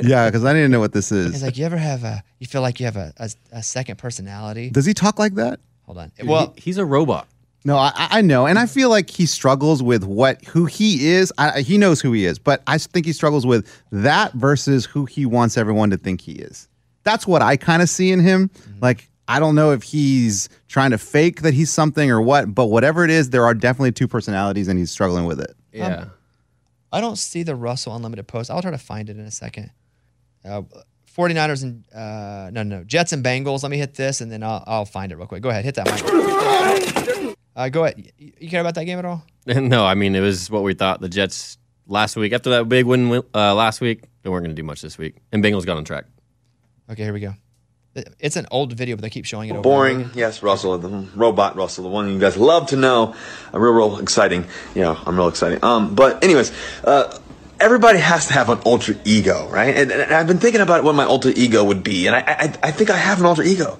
S4: Yeah, because I didn't know what this is.
S2: He's like, you ever have a? You feel like you have a, a, a second personality?
S4: Does he talk like that?
S2: Hold on.
S3: Dude,
S2: well,
S3: he- he's a robot.
S4: No, I, I know, and I feel like he struggles with what who he is. I, he knows who he is, but I think he struggles with that versus who he wants everyone to think he is. That's what I kind of see in him. Like I don't know if he's trying to fake that he's something or what, but whatever it is, there are definitely two personalities, and he's struggling with it.
S3: Yeah.
S2: I don't see the Russell Unlimited post. I'll try to find it in a second. Uh, 49ers and uh, no, no, Jets and Bengals. Let me hit this and then I'll, I'll find it real quick. Go ahead, hit that mic. (laughs) Uh, go ahead. You, you care about that game at all? (laughs)
S3: no, I mean it was what we thought. The Jets last week after that big win uh, last week, they weren't going to do much this week, and Bengals got on track.
S2: Okay, here we go. It's an old video, but they keep showing it over.
S6: Boring,
S2: over.
S6: yes, Russell, the robot Russell, the one you guys love to know. Uh, real, real exciting. Yeah, I'm real exciting. Um, but anyways, uh, everybody has to have an alter ego, right? And, and I've been thinking about what my alter ego would be, and I, I, I think I have an alter ego.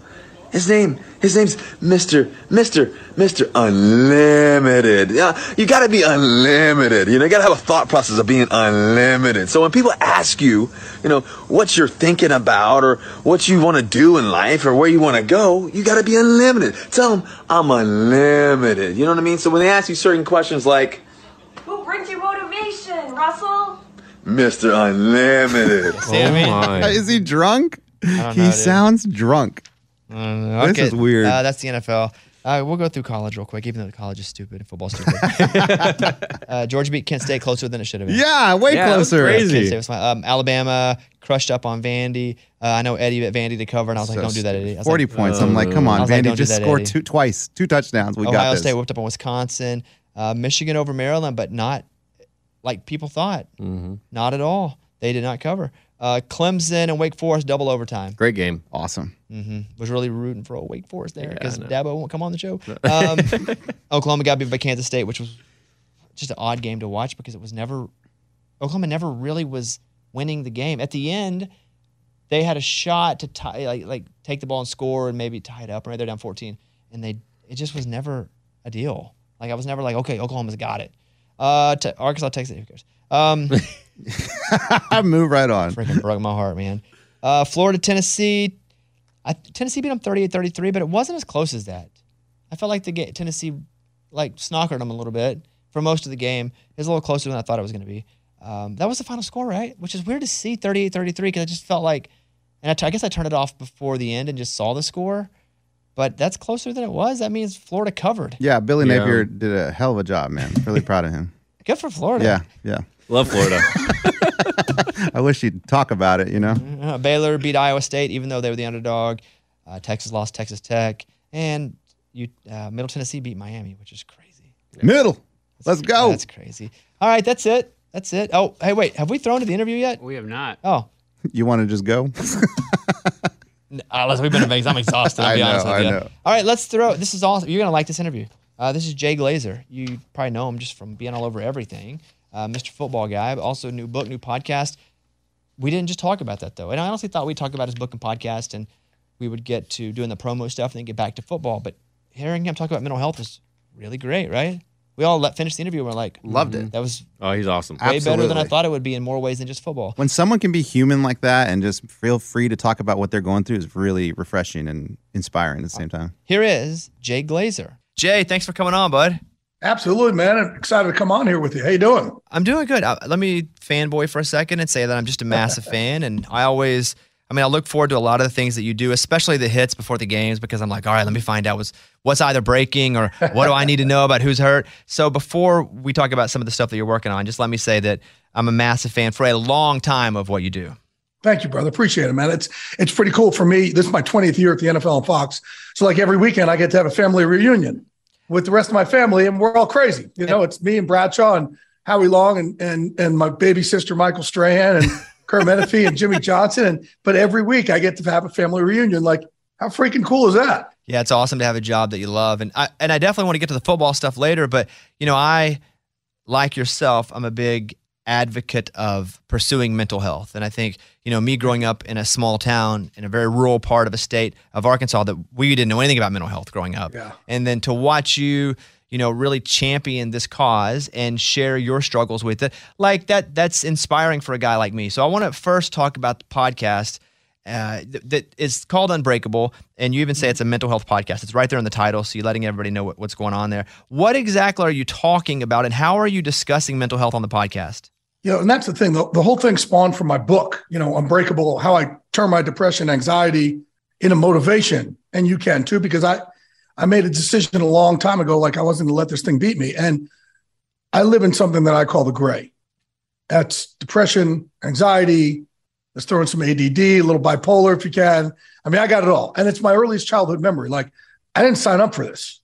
S6: His name, his name's Mister, Mister, Mister Unlimited. Yeah, you got to be unlimited. You know, you got to have a thought process of being unlimited. So when people ask you, you know, what you're thinking about or what you want to do in life or where you want to go, you got to be unlimited. Tell them I'm unlimited. You know what I mean? So when they ask you certain questions like
S7: Who brings you motivation, Russell?
S6: Mister Unlimited.
S2: Oh See what I mean?
S3: my.
S4: Is he drunk?
S2: don't
S4: he
S2: know, dude.
S4: sounds drunk.
S2: Uh,
S4: This is weird.
S2: Uh, that's the NFL. Uh, we'll go through college real quick, even though college is stupid and football's stupid. (laughs) uh, Georgia beat Kent State closer than it should have been.
S4: Yeah, way
S3: Yeah, that was
S4: closer.
S3: crazy.
S2: Kent State was fine. Um, Alabama crushed up on Vandy. Uh, I know Eddie at Vandy to cover, and I was like, "Don't do that, Eddie." I was
S4: Forty
S2: like,
S4: points. I'm like, come on,
S2: was like,
S4: Vandy just
S2: that,
S4: scored two twice, two touchdowns. We got this." Ohio.
S2: State whipped up on Wisconsin. Uh, Michigan over Maryland, but not like people thought.
S3: Mm-hmm.
S2: Not at all. They did not cover. Uh, Clemson and Wake Forest double overtime.
S3: Great game.
S4: awesome.
S2: hmm Was really rooting for old Wake Forest there because
S3: I know.
S2: Dabo won't come on the show. Um, (laughs) Oklahoma got beat by Kansas State, which was just an odd game to watch because it was never Oklahoma never really was winning the game. At the end, they had a shot to tie, like like take the ball and score and maybe tie it up. Right, they're down 14, and they it just was never a deal. Like I was never like, okay, Oklahoma's got it. Uh, to Arkansas, Texas, who cares? Um,
S4: I (laughs) (laughs) move right on.
S2: freaking broke my heart, man. Uh, Florida, Tennessee. I, Tennessee beat them 38-33, but it wasn't as close as that. I felt like the ga- Tennessee like snockered them a little bit for most of the game. It was a little closer than I thought it was going to be. Um, that was the final score, right? Which is weird to see 38-33 because I just felt like, and I, t- I guess I turned it off before the end and just saw the score, but that's closer than it was. That means Florida covered.
S4: Yeah, Billy
S3: Yeah.
S4: Napier did a hell of a job, man. Really proud of him.
S2: Good for Florida.
S4: Yeah, yeah.
S3: Love Florida. (laughs)
S4: I wish you'd talk about it. You know,
S2: Uh, Baylor beat Iowa State, even though they were the underdog. Uh, Texas lost Texas Tech, and you uh, Middle Tennessee beat Miami, which is crazy.
S4: middle. Let's go.
S2: That's crazy. All right, that's it. That's it. Oh, hey, wait, have we thrown to the interview yet?
S5: We have not.
S2: Oh,
S4: You want to just go? (laughs)
S2: uh, listen, we've been in Vegas. I'm exhausted. I'll (laughs) be
S4: know,
S2: honest with
S4: I
S2: you.
S4: know.
S2: All right, let's throw. This is awesome. You're gonna like this interview. Uh, this is Jay Glazer. You probably know him just from being all over everything. Uh, Mr. Football Guy, also new book, new podcast. We didn't just talk about that though, and I honestly thought we'd talk about his book and podcast, and we would get to doing the promo stuff and then get back to football. But hearing him talk about mental health was really great, right? We all let finish the interview. and We're like,
S4: Loved it.
S2: That was
S3: oh, he's awesome.
S2: way better than I thought it would be in more ways than just football.
S4: When someone can be human like that and just feel free to talk about what they're going through is really refreshing and inspiring at the same time.
S2: Here is Jay Glazer. Jay, thanks for coming on, bud.
S8: Absolutely, man. I'm excited to come on here with you. How you doing?
S2: I'm doing good. Uh, let me fanboy for a second and say that I'm just a massive (laughs) fan, and I always, I mean, I look forward to a lot of the things that you do, especially the hits before the games, because I'm like, all right, let me find out what's what's either breaking or what do I need to know about who's hurt. So before we talk about some of the stuff that you're working on, just let me say that I'm a massive fan for a long time of what you do.
S8: Thank you, brother. Appreciate it, man. It's it's pretty cool for me. This is my 20th year at the NFL and Fox. So like every weekend, I get to have a family reunion with the rest of my family, and we're all crazy. You know, it's me and Bradshaw and Howie Long and and and my baby sister Michael Strahan and (laughs) Curt Menefee and Jimmy Johnson. And but every week I get to have a family reunion. Like, how freaking cool is that?
S2: Yeah, it's awesome to have a job that you love, and I and I definitely want to get to the football stuff later. But you know, I like yourself, I'm a big advocate of pursuing mental health, and I think you know me growing up in a small town in a very rural part of a state of Arkansas that we didn't know anything about mental health growing up,
S8: Yeah.
S2: and then to watch you. You know, really champion this cause and share your struggles with it. Like that, that's inspiring for a guy like me. So I want to first talk about the podcast uh, th- that is called Unbreakable, and you even say it's a mental health podcast. It's right there in the title, so you're letting everybody know what, what's going on there. What exactly are you talking about, and how are you discussing mental health on the podcast?
S8: You know, and that's the thing. The, the whole thing spawned from my book, you know, Unbreakable, how I turn my depression, anxiety into motivation. And you can too, because I, I made a decision a long time ago, like I wasn't going to let this thing beat me. And I live in something that I call the gray. That's depression, anxiety. Let's throw in some ADD, a little bipolar if you can. I mean, I got it all. And it's my earliest childhood memory. Like, I didn't sign up for this.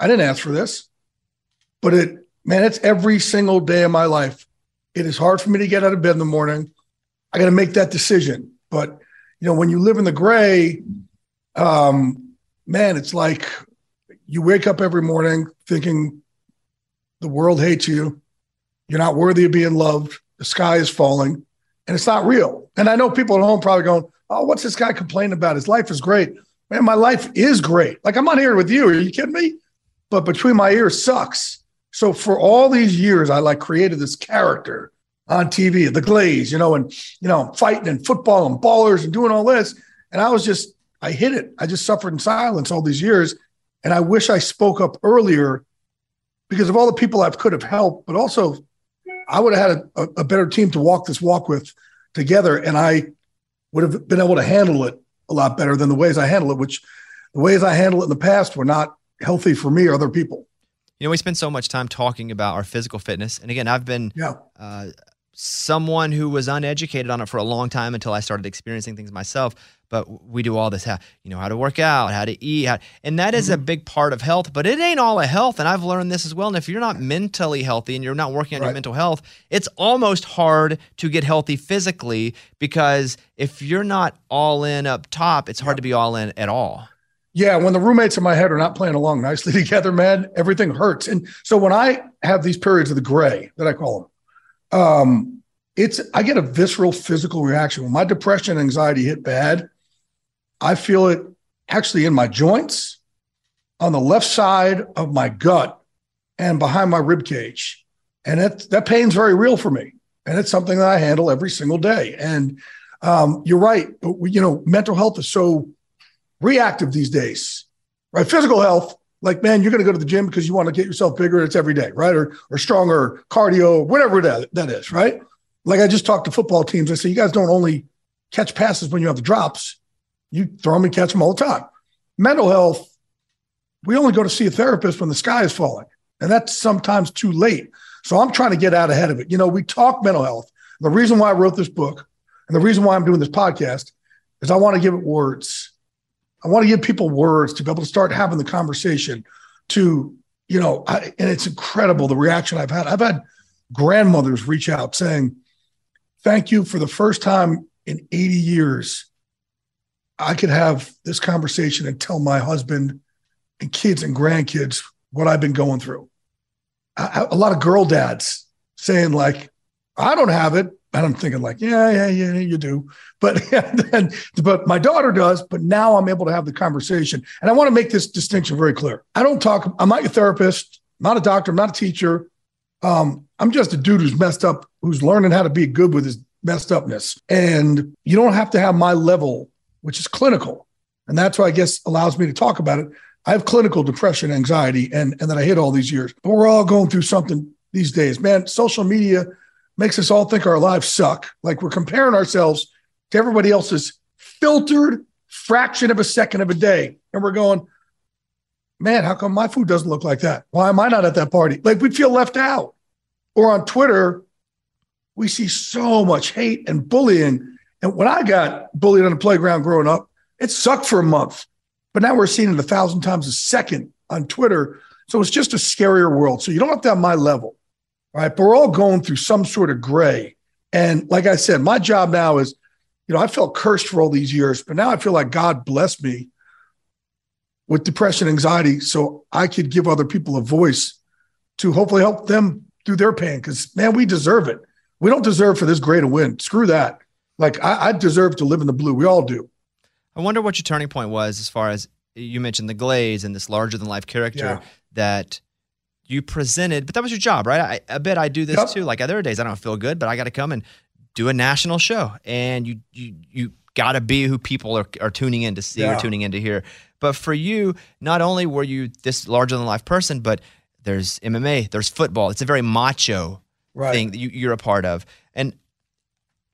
S8: I didn't ask for this. But it, man, it's every single day of my life. It is hard for me to get out of bed in the morning. I got to make that decision. But, you know, when you live in the gray, um, man, it's like you wake up every morning thinking the world hates you. You're not worthy of being loved. The sky is falling and it's not real. And I know people at home probably going, Oh, what's this guy complaining about? His life is great. Man, my life is great. Like I'm on here with you. Are you kidding me? But between my ears sucks. So for all these years, I like created this character on TV, the glaze, you know, and you know, fighting and football and ballers and doing all this. And I was just, I hid it. I just suffered in silence all these years. And I wish I spoke up earlier because of all the people I could have helped, but also I would have had a, a better team to walk this walk with together. And I would have been able to handle it a lot better than the ways I handle it, which the ways I handle it in the past were not healthy for me or other people.
S2: You know, we spend so much time talking about our physical fitness, and again, I've been
S8: Yeah.
S2: uh, someone who was uneducated on it for a long time until I started experiencing things myself. But we do all this, how you know, how to work out, how to eat, how, and that is a big part of health. But it ain't all a health, and I've learned this as well. And if you're not mentally healthy and you're not working on your mental health, it's almost hard to get healthy physically because if you're not all in up top, it's hard to be all in at all.
S8: Yeah, when the roommates in my head are not playing along nicely (laughs) together, man, everything hurts. And so when I have these periods of the gray that I call them, um, it's I get a visceral physical reaction. When my depression and anxiety hit bad, I feel it actually in my joints, on the left side of my gut, and behind my rib cage. And it, that pain's very real for me. And it's something that I handle every single day. And um, you're right. But we, you know, mental health is so reactive these days, right? Physical health, like, man, you're going to go to the gym because you want to get yourself bigger. It's every day, right? Or, or stronger, cardio, whatever that, that is, right? Like I just talked to football teams. I say, you guys don't only catch passes when you have the drops, you throw them and catch them all the time. Mental health, we only go to see a therapist when the sky is falling. And that's sometimes too late. So I'm trying to get out ahead of it. You know, we talk mental health. The reason why I wrote this book and the reason why I'm doing this podcast is I want to give it words. I want to give people words to be able to start having the conversation to, you know, I, and it's incredible the reaction I've had. I've had grandmothers reach out saying, thank you for the first time in 80 years. I could have this conversation and tell my husband and kids and grandkids what I've been going through. A lot of girl dads saying like, I don't have it. And I'm thinking like, yeah, yeah, yeah, you do. But (laughs) then, but my daughter does. But now I'm able to have the conversation. And I want to make this distinction very clear. I don't talk. I'm not a therapist. I'm not a doctor. I'm not a teacher. Um, I'm just a dude who's messed up, who's learning how to be good with his messed upness. And you don't have to have my level, which is clinical. And that's why I guess allows me to talk about it. I have clinical depression, anxiety, and, and that I hit all these years. But we're all going through something these days. Man, social media makes us all think our lives suck. Like we're comparing ourselves to everybody else's filtered fraction of a second of a day. And we're going, man, how come my food doesn't look like that? Why am I not at that party? Like we feel left out. Or on Twitter, we see so much hate and bullying. And when I got bullied on the playground growing up, it sucked for a month. But now we're seeing it a thousand times a second on Twitter. So it's just a scarier world. So you don't have to have my level, right? But we're all going through some sort of gray. And like I said, my job now is, you know, I felt cursed for all these years, but now I feel like God blessed me with depression, anxiety, so I could give other people a voice to hopefully help them through their pain. Because man, we deserve it. We don't deserve for this great a win. Screw that. Like I, I deserve to live in the blue. We all do.
S2: I wonder what your turning point was as far as you mentioned the glaze and this larger than life character
S8: Yeah.
S2: that you presented, but that was your job, right? I, I bet I do this
S8: Yep.
S2: too. Like other days, I don't feel good, but I got to come and do a national show, and you you you got to be who people are, are tuning in to see
S8: Yeah.
S2: or tuning in to hear. But for you, not only were you this larger than life person, but there's MMA, there's football. It's a very macho
S8: Right.
S2: thing that you, you're a part of. And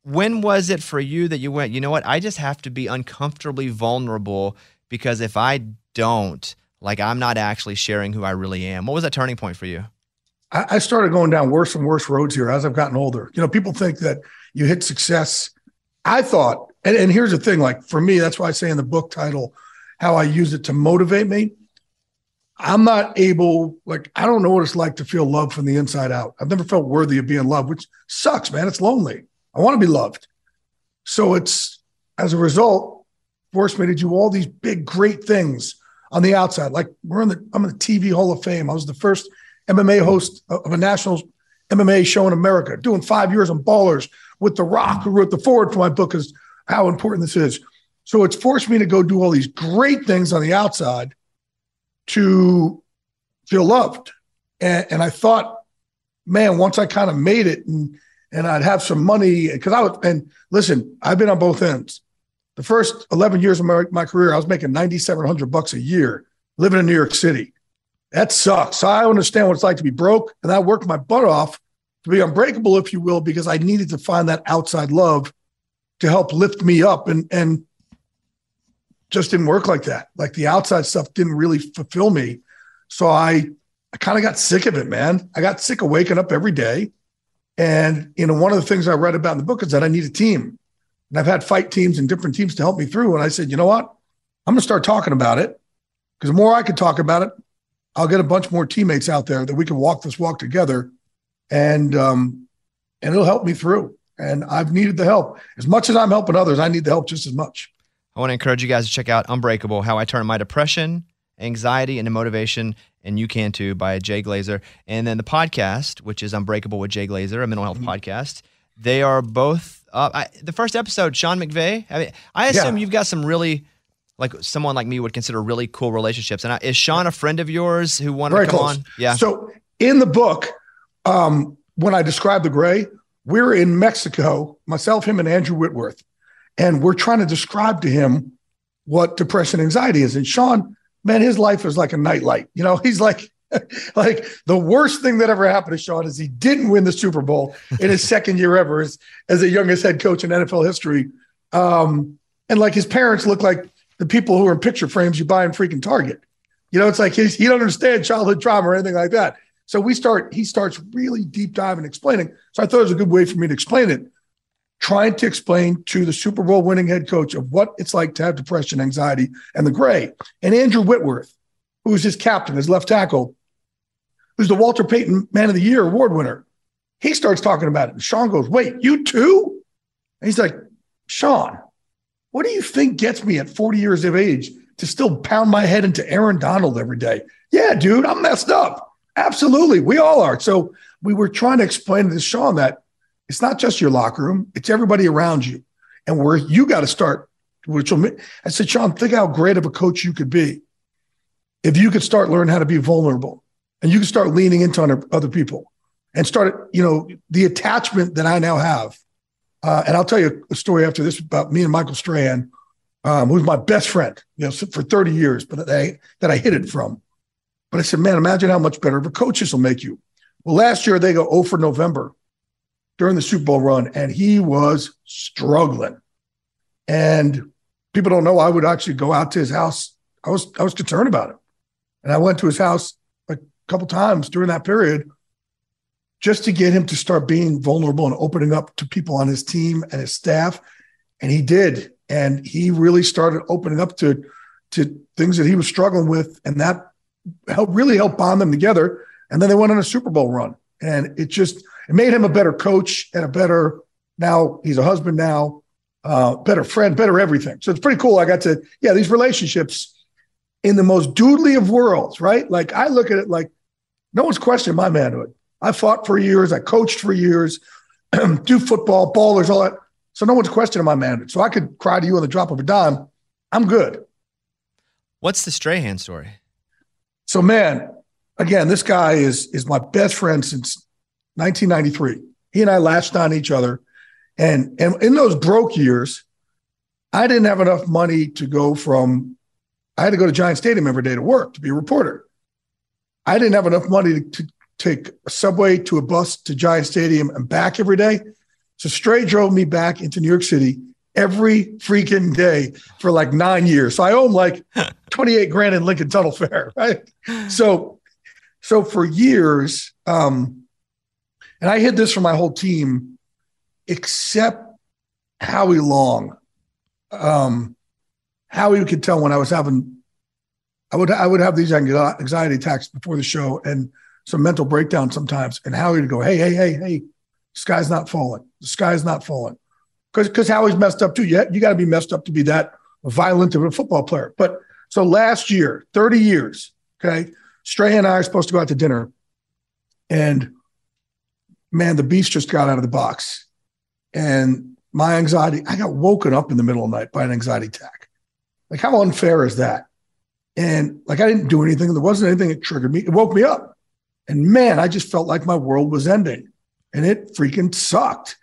S2: when was it for you that you went, you know what? I just have to be uncomfortably vulnerable because if I don't, like, I'm not actually sharing who I really am. What was that turning point for you?
S8: I, I started going down worse and worse roads here as I've gotten older. You know, people think that you hit success. I thought, and, and here's the thing like for me, that's why I say in the book title how I use it to motivate me. I'm not able, like, I don't know what it's like to feel love from the inside out. I've never felt worthy of being loved, which sucks, man. It's lonely. I want to be loved. So it's, as a result, forced me to do all these big, great things on the outside. Like we're in the, I'm in the TV Hall of Fame. I was the first MMA host of a national MMA show in America, doing five years on Ballers with The Rock, who wrote the foreword for my book, is how important this is. So it's forced me to go do all these great things on the outside to feel loved. And, and I thought, man, once I kind of made it and and I'd have some money because I would and listen, I've been on both ends. The first 11 years of my, my career, I was making 9,700 bucks a year living in New York City. That sucks. So I understand what it's like to be broke. And I worked my butt off to be unbreakable, if you will, because I needed to find that outside love to help lift me up. And, and just didn't work like that. Like the outside stuff didn't really fulfill me. So I, I kind of got sick of it, man. I got sick of waking up every day. And, you know, one of the things I read about in the book is that I need a team. And I've had fight teams and different teams to help me through. And I said, you know what? I'm going to start talking about it because the more I can talk about it, I'll get a bunch more teammates out there that we can walk this walk together, and um, and it'll help me through. And I've needed the help as much as I'm helping others. I need the help just as much.
S2: I want to encourage you guys to check out Unbreakable How I Turn My Depression, Anxiety into Motivation, and You Can Too by Jay Glazer. And then the podcast, which is Unbreakable with Jay Glazer, a mental health podcast. They are both up. I, the first episode, Sean McVay. I mean, I assume
S8: Yeah.
S2: you've got some really, like someone like me would consider really cool relationships. And I, is Sean a friend of yours who wanted
S8: Very
S2: to come
S8: close.
S2: on? Yeah.
S8: So in the book, um, when I describe the gray, we're in Mexico, myself, him, and Andrew Whitworth, and we're trying to describe to him what depression anxiety is. And Sean, man, his life is like a nightlight. You know, (laughs) he's like, (laughs) like the worst thing that ever happened to Sean is he didn't win the Super Bowl in his (laughs) second year ever as, as the youngest head coach in NFL history. Um, and like his parents look like the people who are in picture frames you buy in freaking Target. You know, it's like he's, he don't understand childhood trauma or anything like that. So we start, he starts really deep diving, explaining. So I thought it was a good way for me to explain it, trying to explain to the Super Bowl winning head coach of what it's like to have depression, anxiety, and the gray. And Andrew Whitworth, who's his captain, his left tackle, who's the Walter Payton Man of the Year award winner, he starts talking about it. And Sean goes, Wait, you too? And he's like, Sean, what do you think gets me at 40 years of age to still pound my head into Aaron Donald every day? Yeah, dude, I'm messed up. Absolutely. We all are. So we were trying to explain to Sean that it's not just your locker room, it's everybody around you. And where you got to start, which will, I said, Sean, think how great of a coach you could be if you could start learning how to be vulnerable and you can start leaning into other people and start, you know, the attachment that I now have. Uh, and I'll tell you a story after this about me and Michael Strahan, um, who's my best friend, you know, for 30 years, but that I, that I hid it from. But I said, man, imagine how much better of a coach this will make you. Well, last year they go 0 for November during the Super Bowl run, and he was struggling. And people don't know I would actually go out to his house. I was I was concerned about him. And I went to his house couple times during that period just to get him to start being vulnerable and opening up to people on his team and his staff. And he did. And he really started opening up to to things that he was struggling with. And that helped really helped bond them together. And then they went on a Super Bowl run. And it just it made him a better coach and a better now he's a husband now, uh, better friend, better everything. So it's pretty cool. I got to, yeah, these relationships in the most doodly of worlds, right? Like I look at it like no one's questioning my manhood. I fought for years, I coached for years, (clears throat) do football, ballers, all that. So no one's questioning my manhood. So I could cry to you on the drop of a dime. I'm good.
S2: What's the Strahan story?
S8: So man, again, this guy is is my best friend since 1993. He and I latched on each other. And, and in those broke years, I didn't have enough money to go from, I had to go to Giant Stadium every day to work to be a reporter. I didn't have enough money to, to take a subway to a bus to Giant Stadium and back every day. So Stray drove me back into New York City every freaking day for like nine years. So I owe him like (laughs) 28 grand in Lincoln Tunnel fare, (laughs) right? So, so for years, um, and I hid this from my whole team, except Howie Long. Um, Howie could tell when I was having, I would I would have these anxiety attacks before the show and some mental breakdown sometimes. And Howie would go, "Hey, hey, hey, hey, the sky's not falling. The sky's not falling," because because Howie's messed up too. You you got to be messed up to be that violent of a football player. But so last year, thirty years, okay, Strahan and I are supposed to go out to dinner, and man, the beast just got out of the box. And my anxiety, I got woken up in the middle of the night by an anxiety attack. Like, how unfair is that? And like, I didn't do anything. There wasn't anything that triggered me. It woke me up. And man, I just felt like my world was ending and it freaking sucked.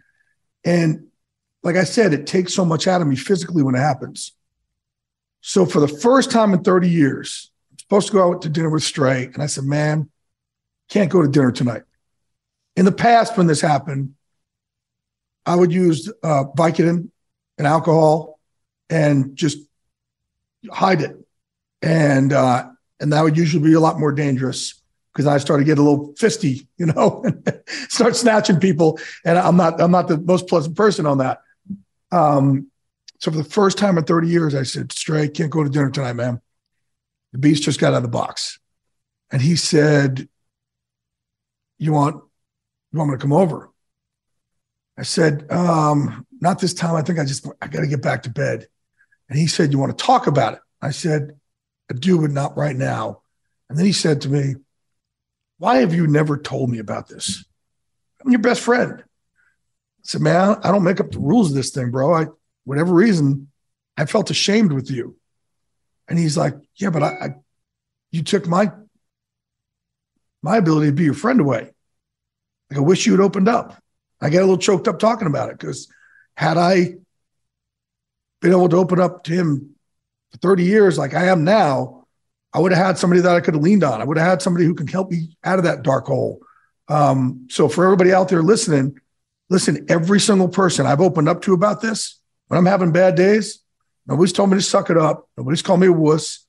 S8: And like I said, it takes so much out of me physically when it happens. So for the first time in 30 years, I'm supposed to go out to dinner with Stray. And I said, man, can't go to dinner tonight. In the past, when this happened, I would use uh, Vicodin and alcohol and just hide it, and uh, and that would usually be a lot more dangerous because I started to get a little fisty, (laughs) you know, start snatching people, and I'm not I'm not the most pleasant person on that. Um, so for the first time in 30 years, I said, "Stray, can't go to dinner tonight, man. The beast just got out of the box," and he said, "You want you want me to come over? I said, um, not this time. I think I just, I got to get back to bed. And he said, you want to talk about it? I said, I do, but not right now. And then he said to me, why have you never told me about this? I'm your best friend. I said, man, I don't make up the rules of this thing, bro. I, whatever reason, I felt ashamed with you. And he's like, yeah, but I, I you took my, my ability to be your friend away. Like, I wish you had opened up. I get a little choked up talking about it because had I been able to open up to him for 30 years like I am now, I would have had somebody that I could have leaned on. I would have had somebody who can help me out of that dark hole. Um, so for everybody out there listening, listen, every single person I've opened up to about this, when I'm having bad days, nobody's told me to suck it up. Nobody's called me a wuss.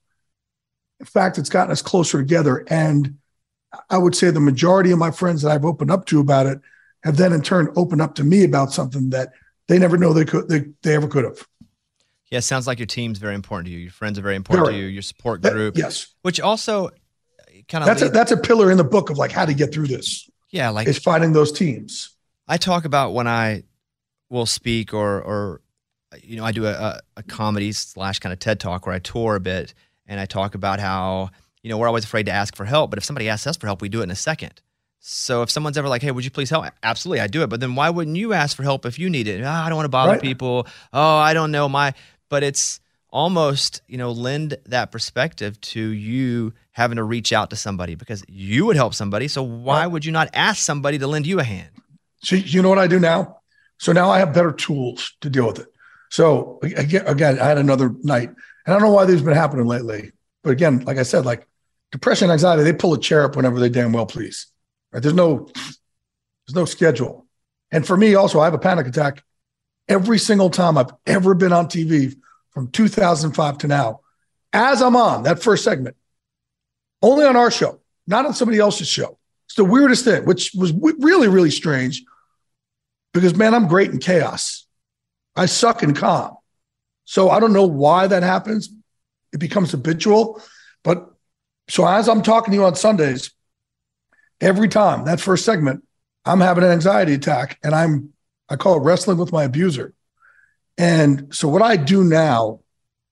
S8: In fact, it's gotten us closer together. And I would say the majority of my friends that I've opened up to about it have then in turn opened up to me about something that they never know they could they, they ever could have.
S2: Yeah, it sounds like your team's very important to you. Your friends are very important
S8: Very.
S2: to you. Your support
S8: That-
S2: group,
S8: yes.
S2: which also kind of
S8: That's a, that's a pillar in the book of like how to get through this.
S2: yeah, like
S8: it's finding those teams.
S2: I talk about when I will speak or or you know I do a, a, a comedy slash kind of TED talk where I tour a bit and I talk about how you know we're always afraid to ask for help, but if somebody asks us for help, we do it in a second. So if someone's ever like, "Hey, would you please help?" Absolutely, I do it. But then why wouldn't you ask for help if you need it? Ah, I don't want to bother
S8: Right.
S2: people. Oh, I don't know my. But it's almost you know lend that perspective to you having to reach out to somebody because you would help somebody. So why would you not ask somebody to lend you a hand?
S8: So you know what I do now? So now I have better tools to deal with it. So again, again, I had another night, and I don't know why this have been happening lately. But again, like I said, like depression, anxiety, they pull a chair up whenever they damn well please. Right? There's no, there's no schedule. And for me, also, I have a panic attack every single time I've ever been on TV from 2005 to now. As I'm on that first segment, only on our show, not on somebody else's show. It's the weirdest thing, which was really, really strange because, man, I'm great in chaos. I suck in calm. So I don't know why that happens. It becomes habitual. But so as I'm talking to you on Sundays, every time that first segment, I'm having an anxiety attack and I'm, I call it wrestling with my abuser. And so what I do now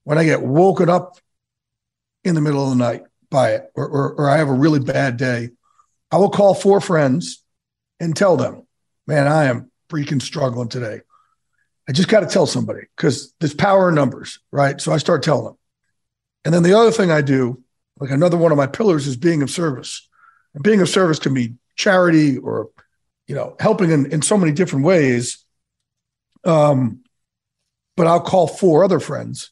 S8: when I get woken up in the middle of the night by it, or, or, or I have a really bad day, I will call four friends and tell them, man, I am freaking struggling today. I just got to tell somebody because there's power in numbers, right? So I start telling them. And then the other thing I do, like another one of my pillars is being of service. And being of service can be charity or, you know, helping in, in so many different ways. Um, but I'll call four other friends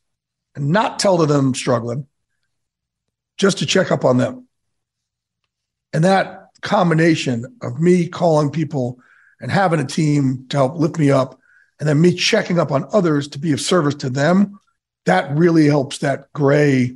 S8: and not tell them I'm struggling just to check up on them. And that combination of me calling people and having a team to help lift me up, and then me checking up on others to be of service to them, that really helps that gray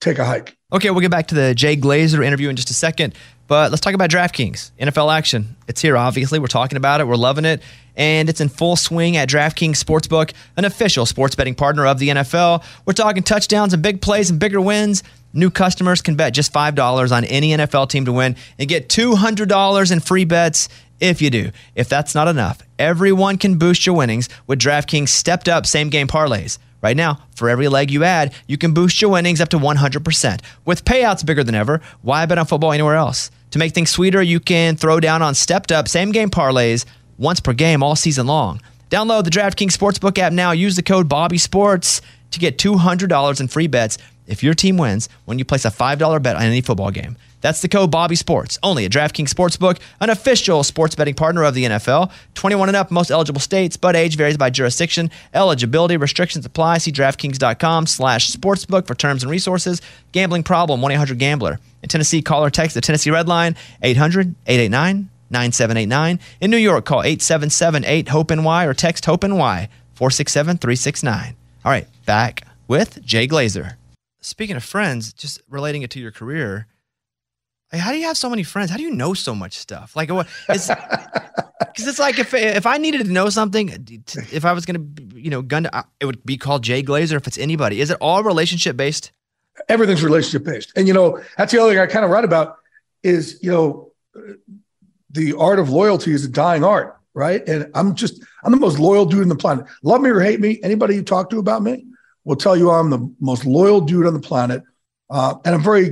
S8: take a hike.
S2: Okay, we'll get back to the Jay Glazer interview in just a second, but let's talk about DraftKings. NFL action. It's here, obviously. We're talking about it, we're loving it, and it's in full swing at DraftKings Sportsbook, an official sports betting partner of the NFL. We're talking touchdowns and big plays and bigger wins. New customers can bet just $5 on any NFL team to win and get $200 in free bets if you do. If that's not enough, everyone can boost your winnings with DraftKings stepped up same game parlays. Right now, for every leg you add, you can boost your winnings up to 100%. With payouts bigger than ever, why bet on football anywhere else? To make things sweeter, you can throw down on stepped up same game parlays once per game all season long. Download the DraftKings Sportsbook app now. Use the code BobbySports to get $200 in free bets if your team wins when you place a $5 bet on any football game. That's the code Bobby Sports, only at DraftKings Sportsbook, an official sports betting partner of the NFL. 21 and up, most eligible states, but age varies by jurisdiction. Eligibility restrictions apply. See DraftKings.com slash sportsbook for terms and resources. Gambling problem, 1-800-GAMBLER. In Tennessee, call or text the Tennessee Red Line, 800-889-9789. In New York, call 877-8-HOPE-NY or text HOPE-NY, 467-369. All right, back with Jay Glazer. Speaking of friends, just relating it to your career, how do you have so many friends? How do you know so much stuff? Like, what? It's (laughs) because it's like if if I needed to know something, uh, if I was gonna, you know, gun, to, it would be called Jay Glazer. If it's anybody, is it all relationship based?
S8: Everything's relationship based. And, you know, that's the other thing I kind of write about is, you know, the art of loyalty is a dying art, right? And I'm just, I'm the most loyal dude on the planet. Love me or hate me, anybody you talk to about me will tell you I'm the most loyal dude on the planet. Uh, and I'm very,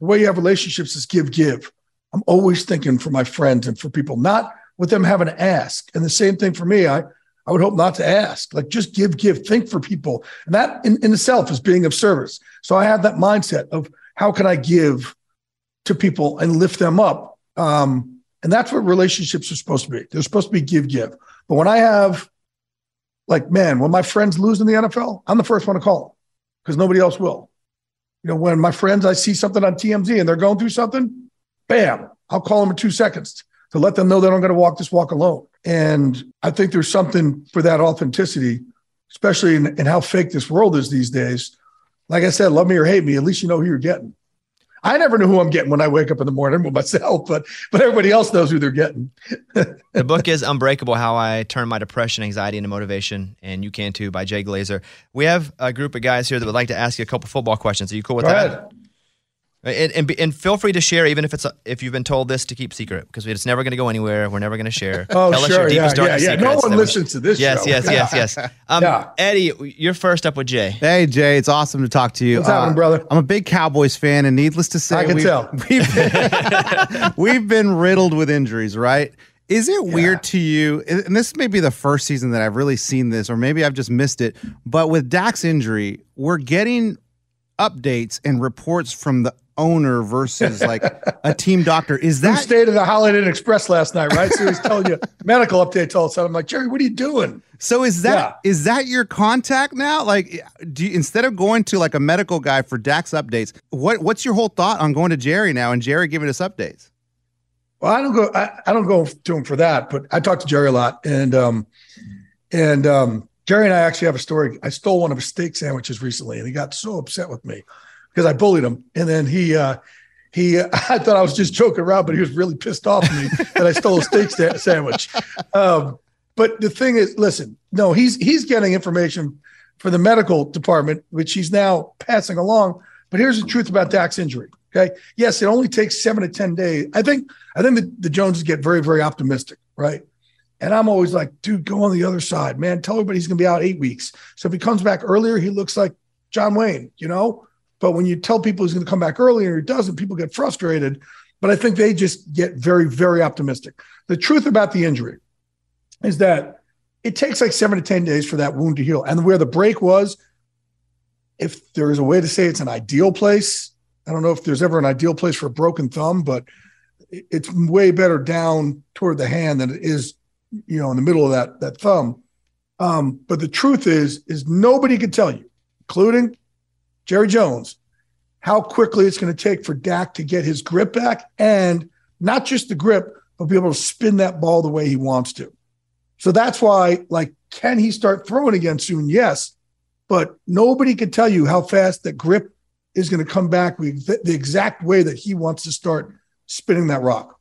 S8: the way you have relationships is give, give. I'm always thinking for my friends and for people, not with them having to ask. And the same thing for me. I, I would hope not to ask. Like just give, give, think for people. And that in, in itself is being of service. So I have that mindset of how can I give to people and lift them up. Um, and that's what relationships are supposed to be. They're supposed to be give, give. But when I have, like, man, when my friends lose in the NFL, I'm the first one to call them because nobody else will. You know, when my friends, I see something on TMZ and they're going through something, bam, I'll call them in two seconds to let them know they don't got to walk this walk alone. And I think there's something for that authenticity, especially in, in how fake this world is these days. Like I said, love me or hate me, at least you know who you're getting. I never know who I'm getting when I wake up in the morning with (laughs) myself, but but everybody else knows who they're getting. (laughs)
S2: the book is Unbreakable How I Turned My Depression, Anxiety into Motivation, and You Can Too by Jay Glazer. We have a group of guys here that would like to ask you a couple football questions. Are you cool with
S8: Go
S2: that?
S8: ahead.
S2: And, and, be- and feel free to share, even if it's a, if you've been told this to keep secret, because it's never going to go anywhere. We're never going to share. (laughs)
S8: Oh,
S2: Tell us
S8: sure.
S2: your
S8: Yeah,
S2: deepest,
S8: yeah,
S2: darkest
S8: yeah. No
S2: secrets.
S8: one listens to this
S2: Yes,
S8: show.
S2: yes, yes, (laughs) yes. Um,
S8: Yeah.
S2: Eddie, you're first up with Jay.
S4: Hey Jay, it's awesome to talk to you. Uh,
S8: What's happening, brother?
S4: I'm a big Cowboys fan, and needless to say,
S8: I can
S4: we've,
S8: tell. (laughs)
S4: We've been, we've been riddled with injuries, right? Is it weird to you? And this may be the first season that I've really seen this, or maybe I've just missed it. But with Dak's injury, we're getting updates and reports from the owner versus like a team doctor. Is
S8: Who
S4: that
S8: stayed at the Holiday Inn Express last night, right? So he's telling you (laughs) medical updates all of a sudden. I'm like, Jerry, what are you doing?
S4: So is that is that your contact now? Like, do you, instead of going to like a medical guy for Dak's updates, what what's your whole thought on going to Jerry now and Jerry giving us updates?
S8: Well, I don't go. I, I don't go to him for that, but I talk to Jerry a lot, and um, and um, Jerry and I actually have a story. I stole one of his steak sandwiches recently, and he got so upset with me because I bullied him, and then he. uh he, (laughs) I thought I was just joking around, but he was really pissed off at me (laughs) that I stole a steak sandwich. Um, but the thing is, listen, no, he's he's getting information for the medical department, which he's now passing along. But here's the truth about Dak's injury. Okay. Yes, it only takes seven to 10 days. I think, I think the, the Joneses get very, very optimistic, right? And I'm always like, dude, go on the other side, man. Tell everybody he's going to be out eight weeks. So if he comes back earlier, he looks like John Wayne, you know? But when you tell people he's going to come back earlier, he doesn't, people get frustrated. But I think they just get very, very optimistic. The truth about the injury is that it takes like seven to 10 days for that wound to heal. And where the break was, if there is a way to say it's an ideal place, I don't know if there's ever an ideal place for a broken thumb, but it's way better down toward the hand than it is, you know, in the middle of that that thumb. Um, but the truth is, is nobody can tell you, including Jerry Jones, how quickly it's going to take for Dak to get his grip back and not just the grip, but be able to spin that ball the way he wants to. So that's why, like, can he start throwing again soon? Yes. But nobody can tell you how fast that grip is going to come back with the exact way that he wants to start spinning that rock.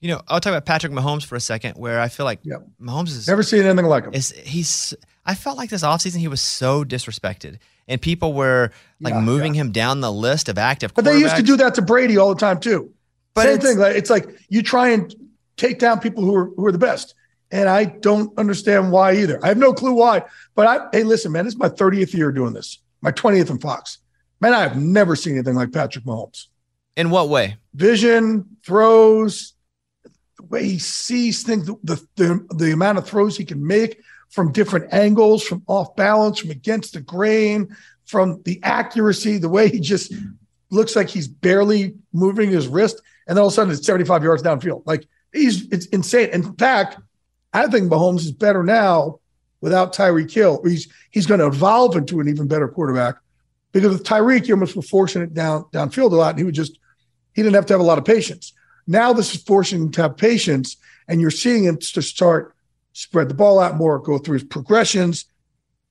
S2: You know, I'll talk about Patrick Mahomes for a second, where I feel like Mahomes is
S8: Never seen anything like him.
S2: Is he's? I felt like this offseason he was so disrespected, and people were like
S8: Yeah,
S2: moving him down the list of active.
S8: But they used to do that to Brady all the time too.
S2: But
S8: Same
S2: it's-
S8: thing. Like, it's like you try and take down people who are who are the best, and I don't understand why either. I have no clue why. But I hey, listen, man, this is my 30th year doing this, my 20th in Fox. Man, I have never seen anything like Patrick Mahomes.
S2: In what way?
S8: Vision, throws, the way he sees things, the, the, the amount of throws he can make from different angles, from off balance, from against the grain, from the accuracy, the way he just looks like he's barely moving his wrist. And then all of a sudden it's 75 yards downfield. Like he's, it's insane. In fact, I think Mahomes is better now without Tyreek Hill. He's, he's going to evolve into an even better quarterback because with Tyreek, you almost were forcing it down downfield a lot. And he would just, he didn't have to have a lot of patience. Now this is forcing him to have patience, and you're seeing him to start spread the ball out more, go through his progressions,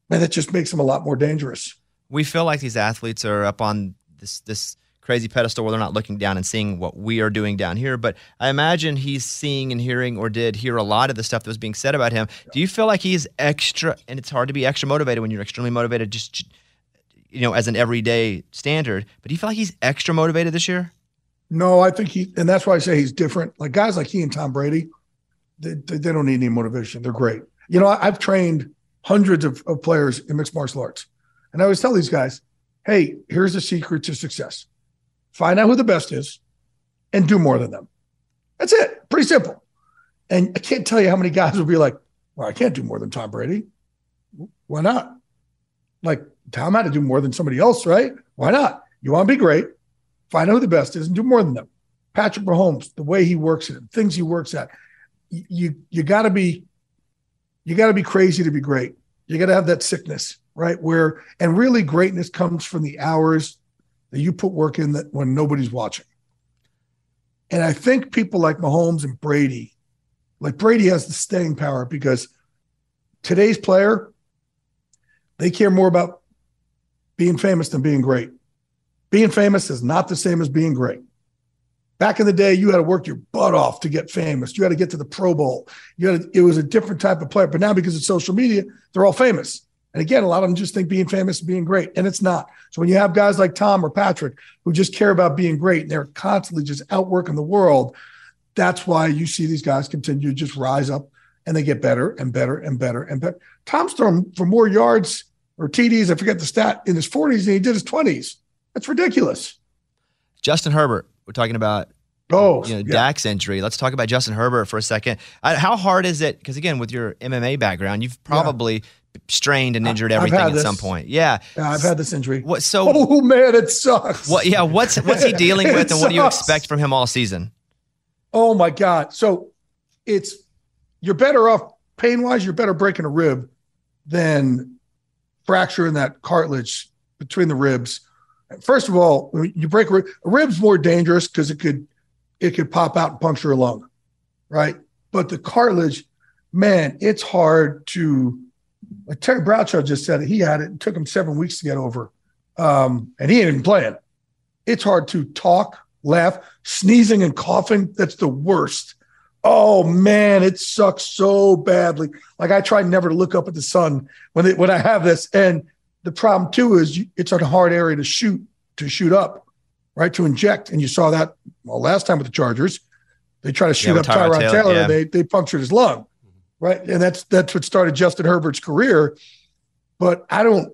S8: and it just makes him a lot more dangerous.
S2: We feel like these athletes are up on this this crazy pedestal where they're not looking down and seeing what we are doing down here. But I imagine he's seeing and hearing or did hear a lot of the stuff that was being said about him. Do you feel like he's extra? And it's hard to be extra motivated when you're extremely motivated, just you know, as an everyday standard. But do you feel like he's extra motivated this year?
S8: No, I think he, and that's why I say he's different. Like guys like he and Tom Brady, they, they, don't need any motivation. They're great. You know, I've trained hundreds of, of players in mixed martial arts. And I always tell these guys, hey, here's the secret to success find out who the best is and do more than them. That's it. Pretty simple. And I can't tell you how many guys will be like, well, I can't do more than Tom Brady. Why not? Like, Tom had to do more than somebody else, right? Why not? You want to be great, find out who the best is and do more than them. Patrick Mahomes, the way he works it, things he works at, you you got to be you got to be crazy to be great. You got to have that sickness, right? Where and really greatness comes from the hours that you put work in that when nobody's watching. And I think people like Mahomes and Brady, like Brady has the staying power because today's player, they care more about being famous than being great. Being famous is not the same as being great. Back in the day, you had to work your butt off to get famous. You had to get to the Pro Bowl. You had to, it was a different type of player. But now, because of social media, they're all famous. And again, a lot of them just think being famous is being great, and it's not. So when you have guys like Tom or Patrick who just care about being great and they're constantly just outworking the world, that's why you see these guys continue to just rise up and they get better and better and better and better. Tom's thrown for more yards or TDs, I forget the stat, in his 40s than he did his 20s. That's ridiculous.
S2: Justin Herbert, we're talking about
S8: Oh,
S2: you know,
S8: yeah.
S2: Dak's injury. Let's talk about Justin Herbert for a second. How hard is it? Because again, with your MMA background, you've probably strained and injured everything at
S8: this.
S2: some point. Yeah.
S8: Yeah, I've had this injury.
S2: What? So, (laughs)
S8: Oh man, it sucks.
S2: what? Yeah. What's what's he dealing with, and what do you (laughs) expect from him all season?
S8: Oh my God. So it's you're better off pain wise, you're better breaking a rib than fracturing that cartilage between the ribs. First of all, you break a rib, a rib's more dangerous because it could it could pop out and puncture a lung, right? But the cartilage, man, it's hard to. Like Terry Bradshaw just said it. He had it. It took him seven weeks to get over, um, and he ain't even playing. It's hard to talk, laugh, sneezing and coughing. That's the worst. Oh man, it sucks so badly. Like I try never to look up at the sun when it, when I have this, and the problem too is it's a hard area to shoot to shoot up, right? To inject, and you saw that well last time with the Chargers. They try to shoot
S2: with
S8: up
S2: Tyrod Taylor,
S8: Taylor,
S2: yeah.
S8: and they they punctured his lung, right? And that's that's what started Justin Herbert's career. But I don't,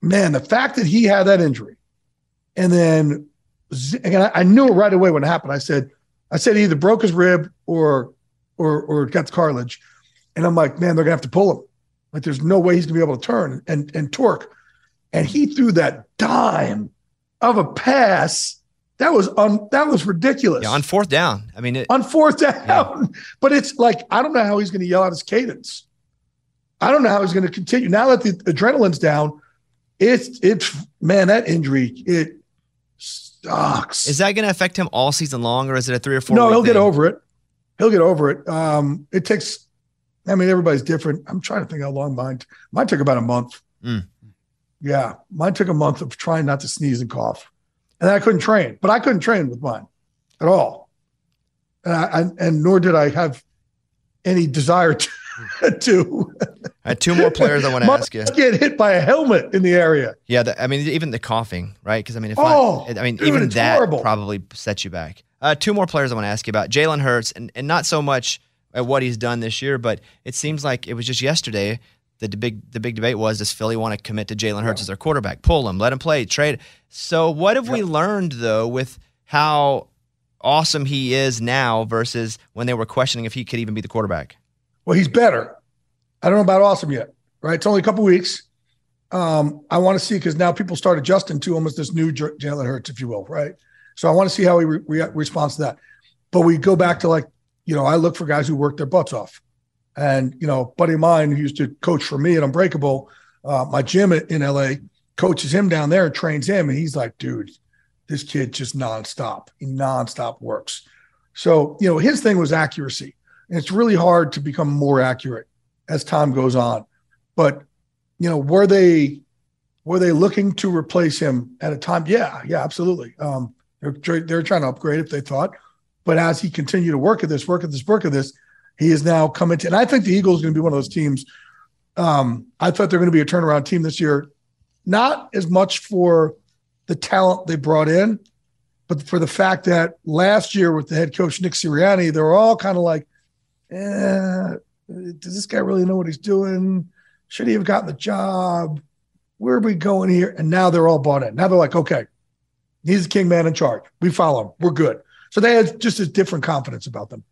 S8: man, the fact that he had that injury, and then and I, I knew it right away when it happened. I said, I said he either broke his rib or or or got the cartilage, and I'm like, man, they're gonna have to pull him. Like, there's no way he's gonna be able to turn and and torque. And he threw that dime of a pass. That was un, that was ridiculous
S2: Yeah, on fourth down. I mean, it,
S8: on fourth down. (laughs) But it's like I don't know how he's going to yell out his cadence. I don't know how he's going to continue now that the adrenaline's down. It's it's man that injury it sucks.
S2: is that going to affect him all season long, or is it a three or four?
S8: no, he'll get over it. He'll get over it. Um, it takes. I mean, everybody's different. I'm trying to think how long mine. Mine took about a month.
S2: Mm.
S8: Yeah, mine took a month of trying not to sneeze and cough, and I couldn't train. But I couldn't train with mine at all, and, I, I, and nor did I have any desire to. (laughs) to.
S2: I had two more players I want to (laughs) ask you.
S8: Get hit by a helmet in the area.
S2: Yeah, the, I mean, even the coughing, right? Because I mean, if
S8: Oh,
S2: I, I mean,
S8: dude,
S2: even that
S8: horrible.
S2: probably sets you back. Uh, two more players I want to ask you about: Jalen Hurts, and, and not so much at what he's done this year, but it seems like it was just yesterday. The big the big debate was: Does Philly want to commit to Jalen Hurts as their quarterback? Pull him, let him play, trade. So, what have we learned though with how awesome he is now versus when they were questioning if he could even be the quarterback?
S8: Well, he's better. I don't know about awesome yet, right? It's only a couple weeks. Um, I want to see because now people start adjusting to him as this new J- Jalen Hurts, if you will, right? So I want to see how he re- re- responds to that. But we go back to like, you know, I look for guys who work their butts off. And, you know, buddy of mine who used to coach for me at Unbreakable, uh, my gym in in LA, coaches him down there trains him. And he's like, dude, this kid just nonstop. He nonstop works. So, you know, his thing was accuracy. And it's really hard to become more accurate as time goes on. But, you know, were they were they looking to replace him at a time? Yeah, yeah, absolutely. Um, they're they're trying to upgrade if they thought. But as he continued to work at this, work at this, work at this, he is now coming to. And I think the Eagles are going to be one of those teams. Um, I thought they're going to be a turnaround team this year, not as much for the talent they brought in, but for the fact that last year with the head coach Nick Sirianni, they were all kind of like, eh, does this guy really know what he's doing? Should he have gotten the job? Where are we going here? And now they're all bought in. Now they're like, okay, he's the king man in charge. We follow him. We're good. So they had just a different confidence about them.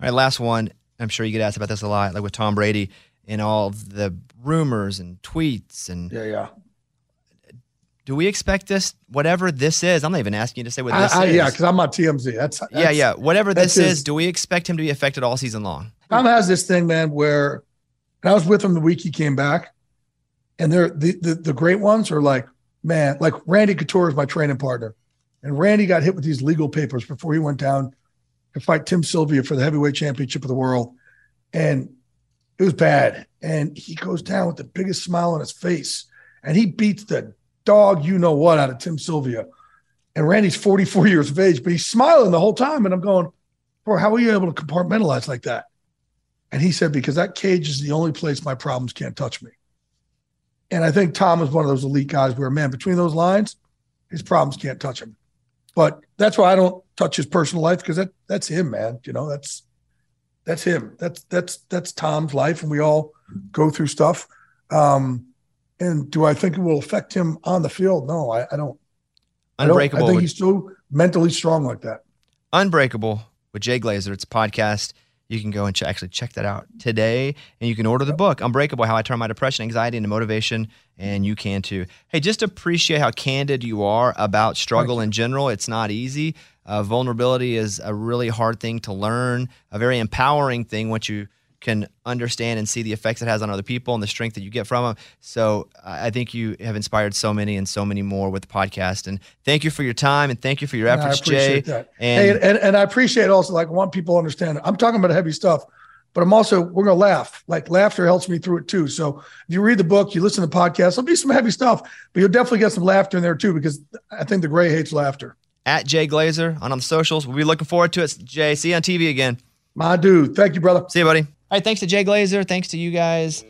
S2: All right, last one. I'm sure you get asked about this a lot, like with Tom Brady and all the rumors and tweets and
S8: Yeah, yeah.
S2: do we expect this whatever this is i'm not even asking you to say what
S8: I,
S2: this
S8: I,
S2: is
S8: yeah, because I'm on TMZ. That's, that's
S2: yeah yeah whatever this is
S8: his-
S2: do we expect him to be affected all season long
S8: Tom has this thing, man, where and I was with him the week he came back, and they're the, the the great ones are like, man, like Randy Couture is my training partner. And Randy got hit with these legal papers before he went down to fight Tim Sylvia for the heavyweight championship of the world. And it was bad. And he goes down with the biggest smile on his face. And he beats the dog, you know what, out of Tim Sylvia. And Randy's 44 years of age, but he's smiling the whole time. And I'm going, bro, how are you able to compartmentalize like that? And he said, because that cage is the only place my problems can't touch me. And I think Tom is one of those elite guys where, man, between those lines, his problems can't touch him. But that's why I don't touch his personal life because that that's him, man. You know, that's that's him. That's that's that's Tom's life, and we all go through stuff. Um, and do I think it will affect him on the field? No, I, I don't. I don't-
S2: Unbreakable
S8: I think
S2: would-
S8: he's so mentally strong like that.
S2: Unbreakable with Jay Glazer. It's a podcast. You can go and ch- actually check that out today, and you can order the book, Unbreakable: How I Turn My Depression, Anxiety into Motivation, and you can too. Hey, just appreciate how candid you are about struggle in general. It's not easy. Uh, vulnerability is a really hard thing to learn, a very empowering thing once you can understand and see the effects it has on other people and the strength that you get from them. So I think you have inspired so many and so many more with the podcast. And thank you for your time and thank you for your efforts,
S8: appreciate
S2: Jay.
S8: that.
S2: And
S8: hey, and, and I appreciate also like I want people to understand. I'm talking about heavy stuff, but I'm also we're gonna laugh. Like laughter helps me through it too. So if you read the book, you listen to the podcast, there'll be some heavy stuff, but you'll definitely get some laughter in there too because I think the gray hates laughter.
S2: at Jay Glazer on, on the socials. We'll be looking forward to it. Jay, see you on TV again.
S8: My dude. Thank you, brother.
S2: See you, buddy. All right, thanks to Jay Glazer. Thanks to you guys.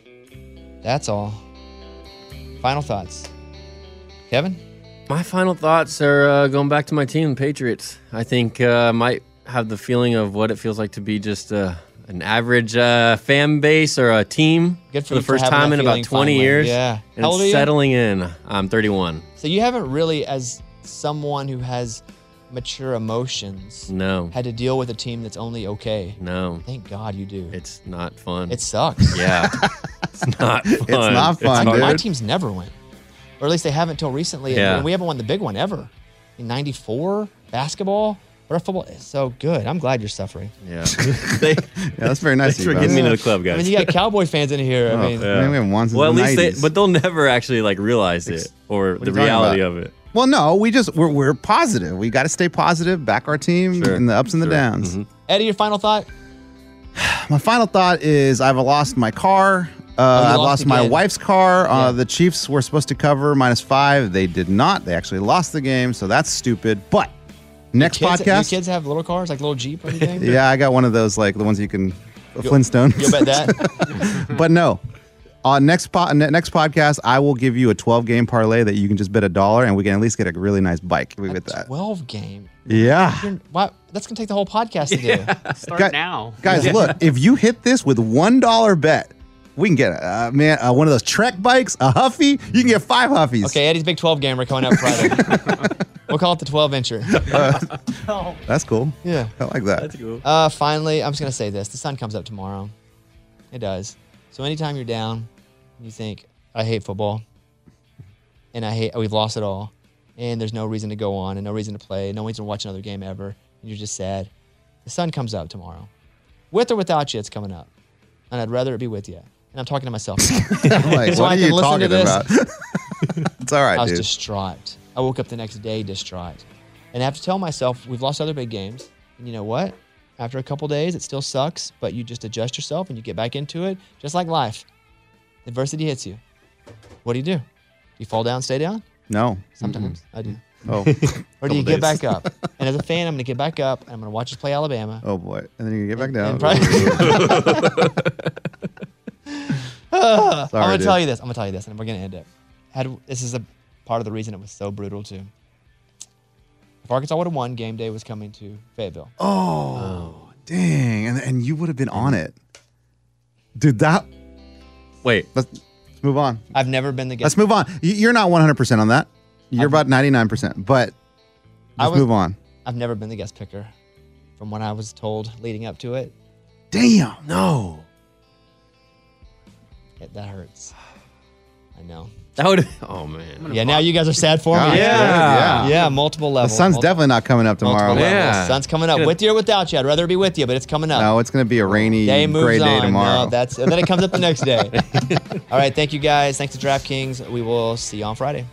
S2: That's all. Final thoughts. Kevin?
S3: My final thoughts are uh, going back to my team, the Patriots. I think uh, might have the feeling of what it feels like to be just uh, an average uh, fan base or a team
S2: Good for
S3: for the first
S2: having
S3: time in about 20
S2: finally.
S3: years.
S2: Yeah.
S3: And
S2: How old are you?
S3: settling in. I'm 31.
S2: So you haven't really, as someone who has mature emotions,
S3: No.
S2: had to deal with a team that's only okay.
S3: No.
S2: Thank God you do.
S3: It's not fun.
S2: It sucks. (laughs)
S3: Yeah. it's not fun.
S4: It's not fun,
S2: my, my
S4: dude.
S2: teams never win, or at least they haven't until recently.
S3: Yeah.
S2: And we haven't won the big one ever. In '94, basketball, but our football is so good. I'm glad you're suffering.
S3: Yeah. (laughs) (laughs) They-
S4: Yeah, that's very nice.
S3: Thanks
S4: of
S3: for getting me
S4: Buzz.
S3: to the club, guys.
S2: I mean, you got Cowboy fans in here. I
S4: Oh,
S2: mean,
S4: man, we haven't won since
S3: well, at
S4: the
S3: least they,
S4: 90s.
S3: but they'll never actually like realize it or
S4: What
S3: the
S4: are you talking
S3: reality of it.
S4: Well, no, we just we're, we're positive. We got to stay positive, back our team
S3: Sure.
S4: in the ups and the
S3: Sure.
S4: downs.
S3: Mhm.
S2: Eddie, your final thought? (sighs)
S4: My final thought is I've lost my car. Uh,
S2: Oh,
S4: I've
S2: lost
S4: lost my wife's car.
S2: Yeah.
S4: Uh, the Chiefs were supposed to cover minus five. They did not. They actually lost the game, so that's stupid. But next
S2: kids,
S4: podcast,
S2: Your kids have little cars, like little Jeep or anything? (laughs)
S4: yeah, I got one of those like the ones you can Flintstone.
S2: You'll bet that. (laughs)
S4: but no. On next po- next podcast, I will give you a 12 game parlay that you can just bet a dollar, and we can at least get a really nice bike with that.
S2: 12 game.
S4: Yeah.
S2: You're, wow, that's going to take the whole podcast to do.
S5: Start
S4: Guy-
S5: now.
S4: Guys, look, if you hit this with one dollar bet, we can get uh, man uh, one of those Trek bikes, a Huffy. You can get five Huffies.
S2: Okay, Eddie's Big 12 gamer coming up Friday. (laughs) we'll call it the 12 incher. (laughs)
S4: that's cool.
S2: Yeah.
S4: I like that.
S3: That's cool.
S2: Uh, finally, I'm just going to say this. The sun comes up tomorrow. It does. So anytime you're down, you think, I hate football. And I hate, we've lost it all. And there's no reason to go on and no reason to play. No reason to watch another game ever. And you're just sad. The sun comes up tomorrow. With or without you, it's coming up. And I'd rather it be with you. And I'm talking to myself.
S4: I'm (laughs) like, (laughs)
S2: So
S4: what
S2: I
S4: are you talking
S2: this.
S4: about? (laughs) it's all right,
S2: I was
S4: dude.
S2: distraught. I woke up the next day distraught. And I have to tell myself, we've lost other big games. And you know what? After a couple days, it still sucks, but you just adjust yourself and you get back into it, just like life. Adversity hits you. What do you do? Do you fall down, stay down?
S4: no.
S2: Sometimes I do.
S4: Oh. (laughs)
S2: Or do you get
S4: days.
S2: back up? And as a fan, I'm going to get back up and I'm going to watch us play Alabama.
S4: Oh boy. And then you get back down.
S2: Probably- (laughs) (laughs) I'm going to tell you this. I'm going to tell you this, and we're going to end it. Had, this is a part of the reason it was so brutal, too. If Arkansas would have won, game day was coming to Fayetteville.
S4: Oh, oh. dang. And, and you would have been on it. Dude, that.
S3: Wait.
S4: Let's, let's move on.
S2: I've never been the guest.
S4: Let's move on. You- You're not 100% on that. You're about 99%, but
S2: I
S4: let's
S2: was-
S4: move on.
S2: I've never been the guest picker from what I was told leading up to it.
S4: Damn.
S3: No.
S2: It, that hurts. I know.
S3: That would. Oh man.
S2: Yeah, now you guys are sad for me.
S3: Yeah.
S4: yeah.
S2: Yeah, multiple levels.
S4: The sun's
S2: Multiple-
S4: definitely not coming up tomorrow.
S2: multiple
S3: Yeah.
S2: levels. Sun's coming up
S3: Gonna-
S2: with you or without you. I'd rather be with you, but it's coming up.
S4: No, it's going to be a rainy,
S2: Day moves
S4: gray day tomorrow.
S2: No, that's and then it comes up the next day. (laughs) All right, thank you guys. Thanks to DraftKings. We will see you on Friday.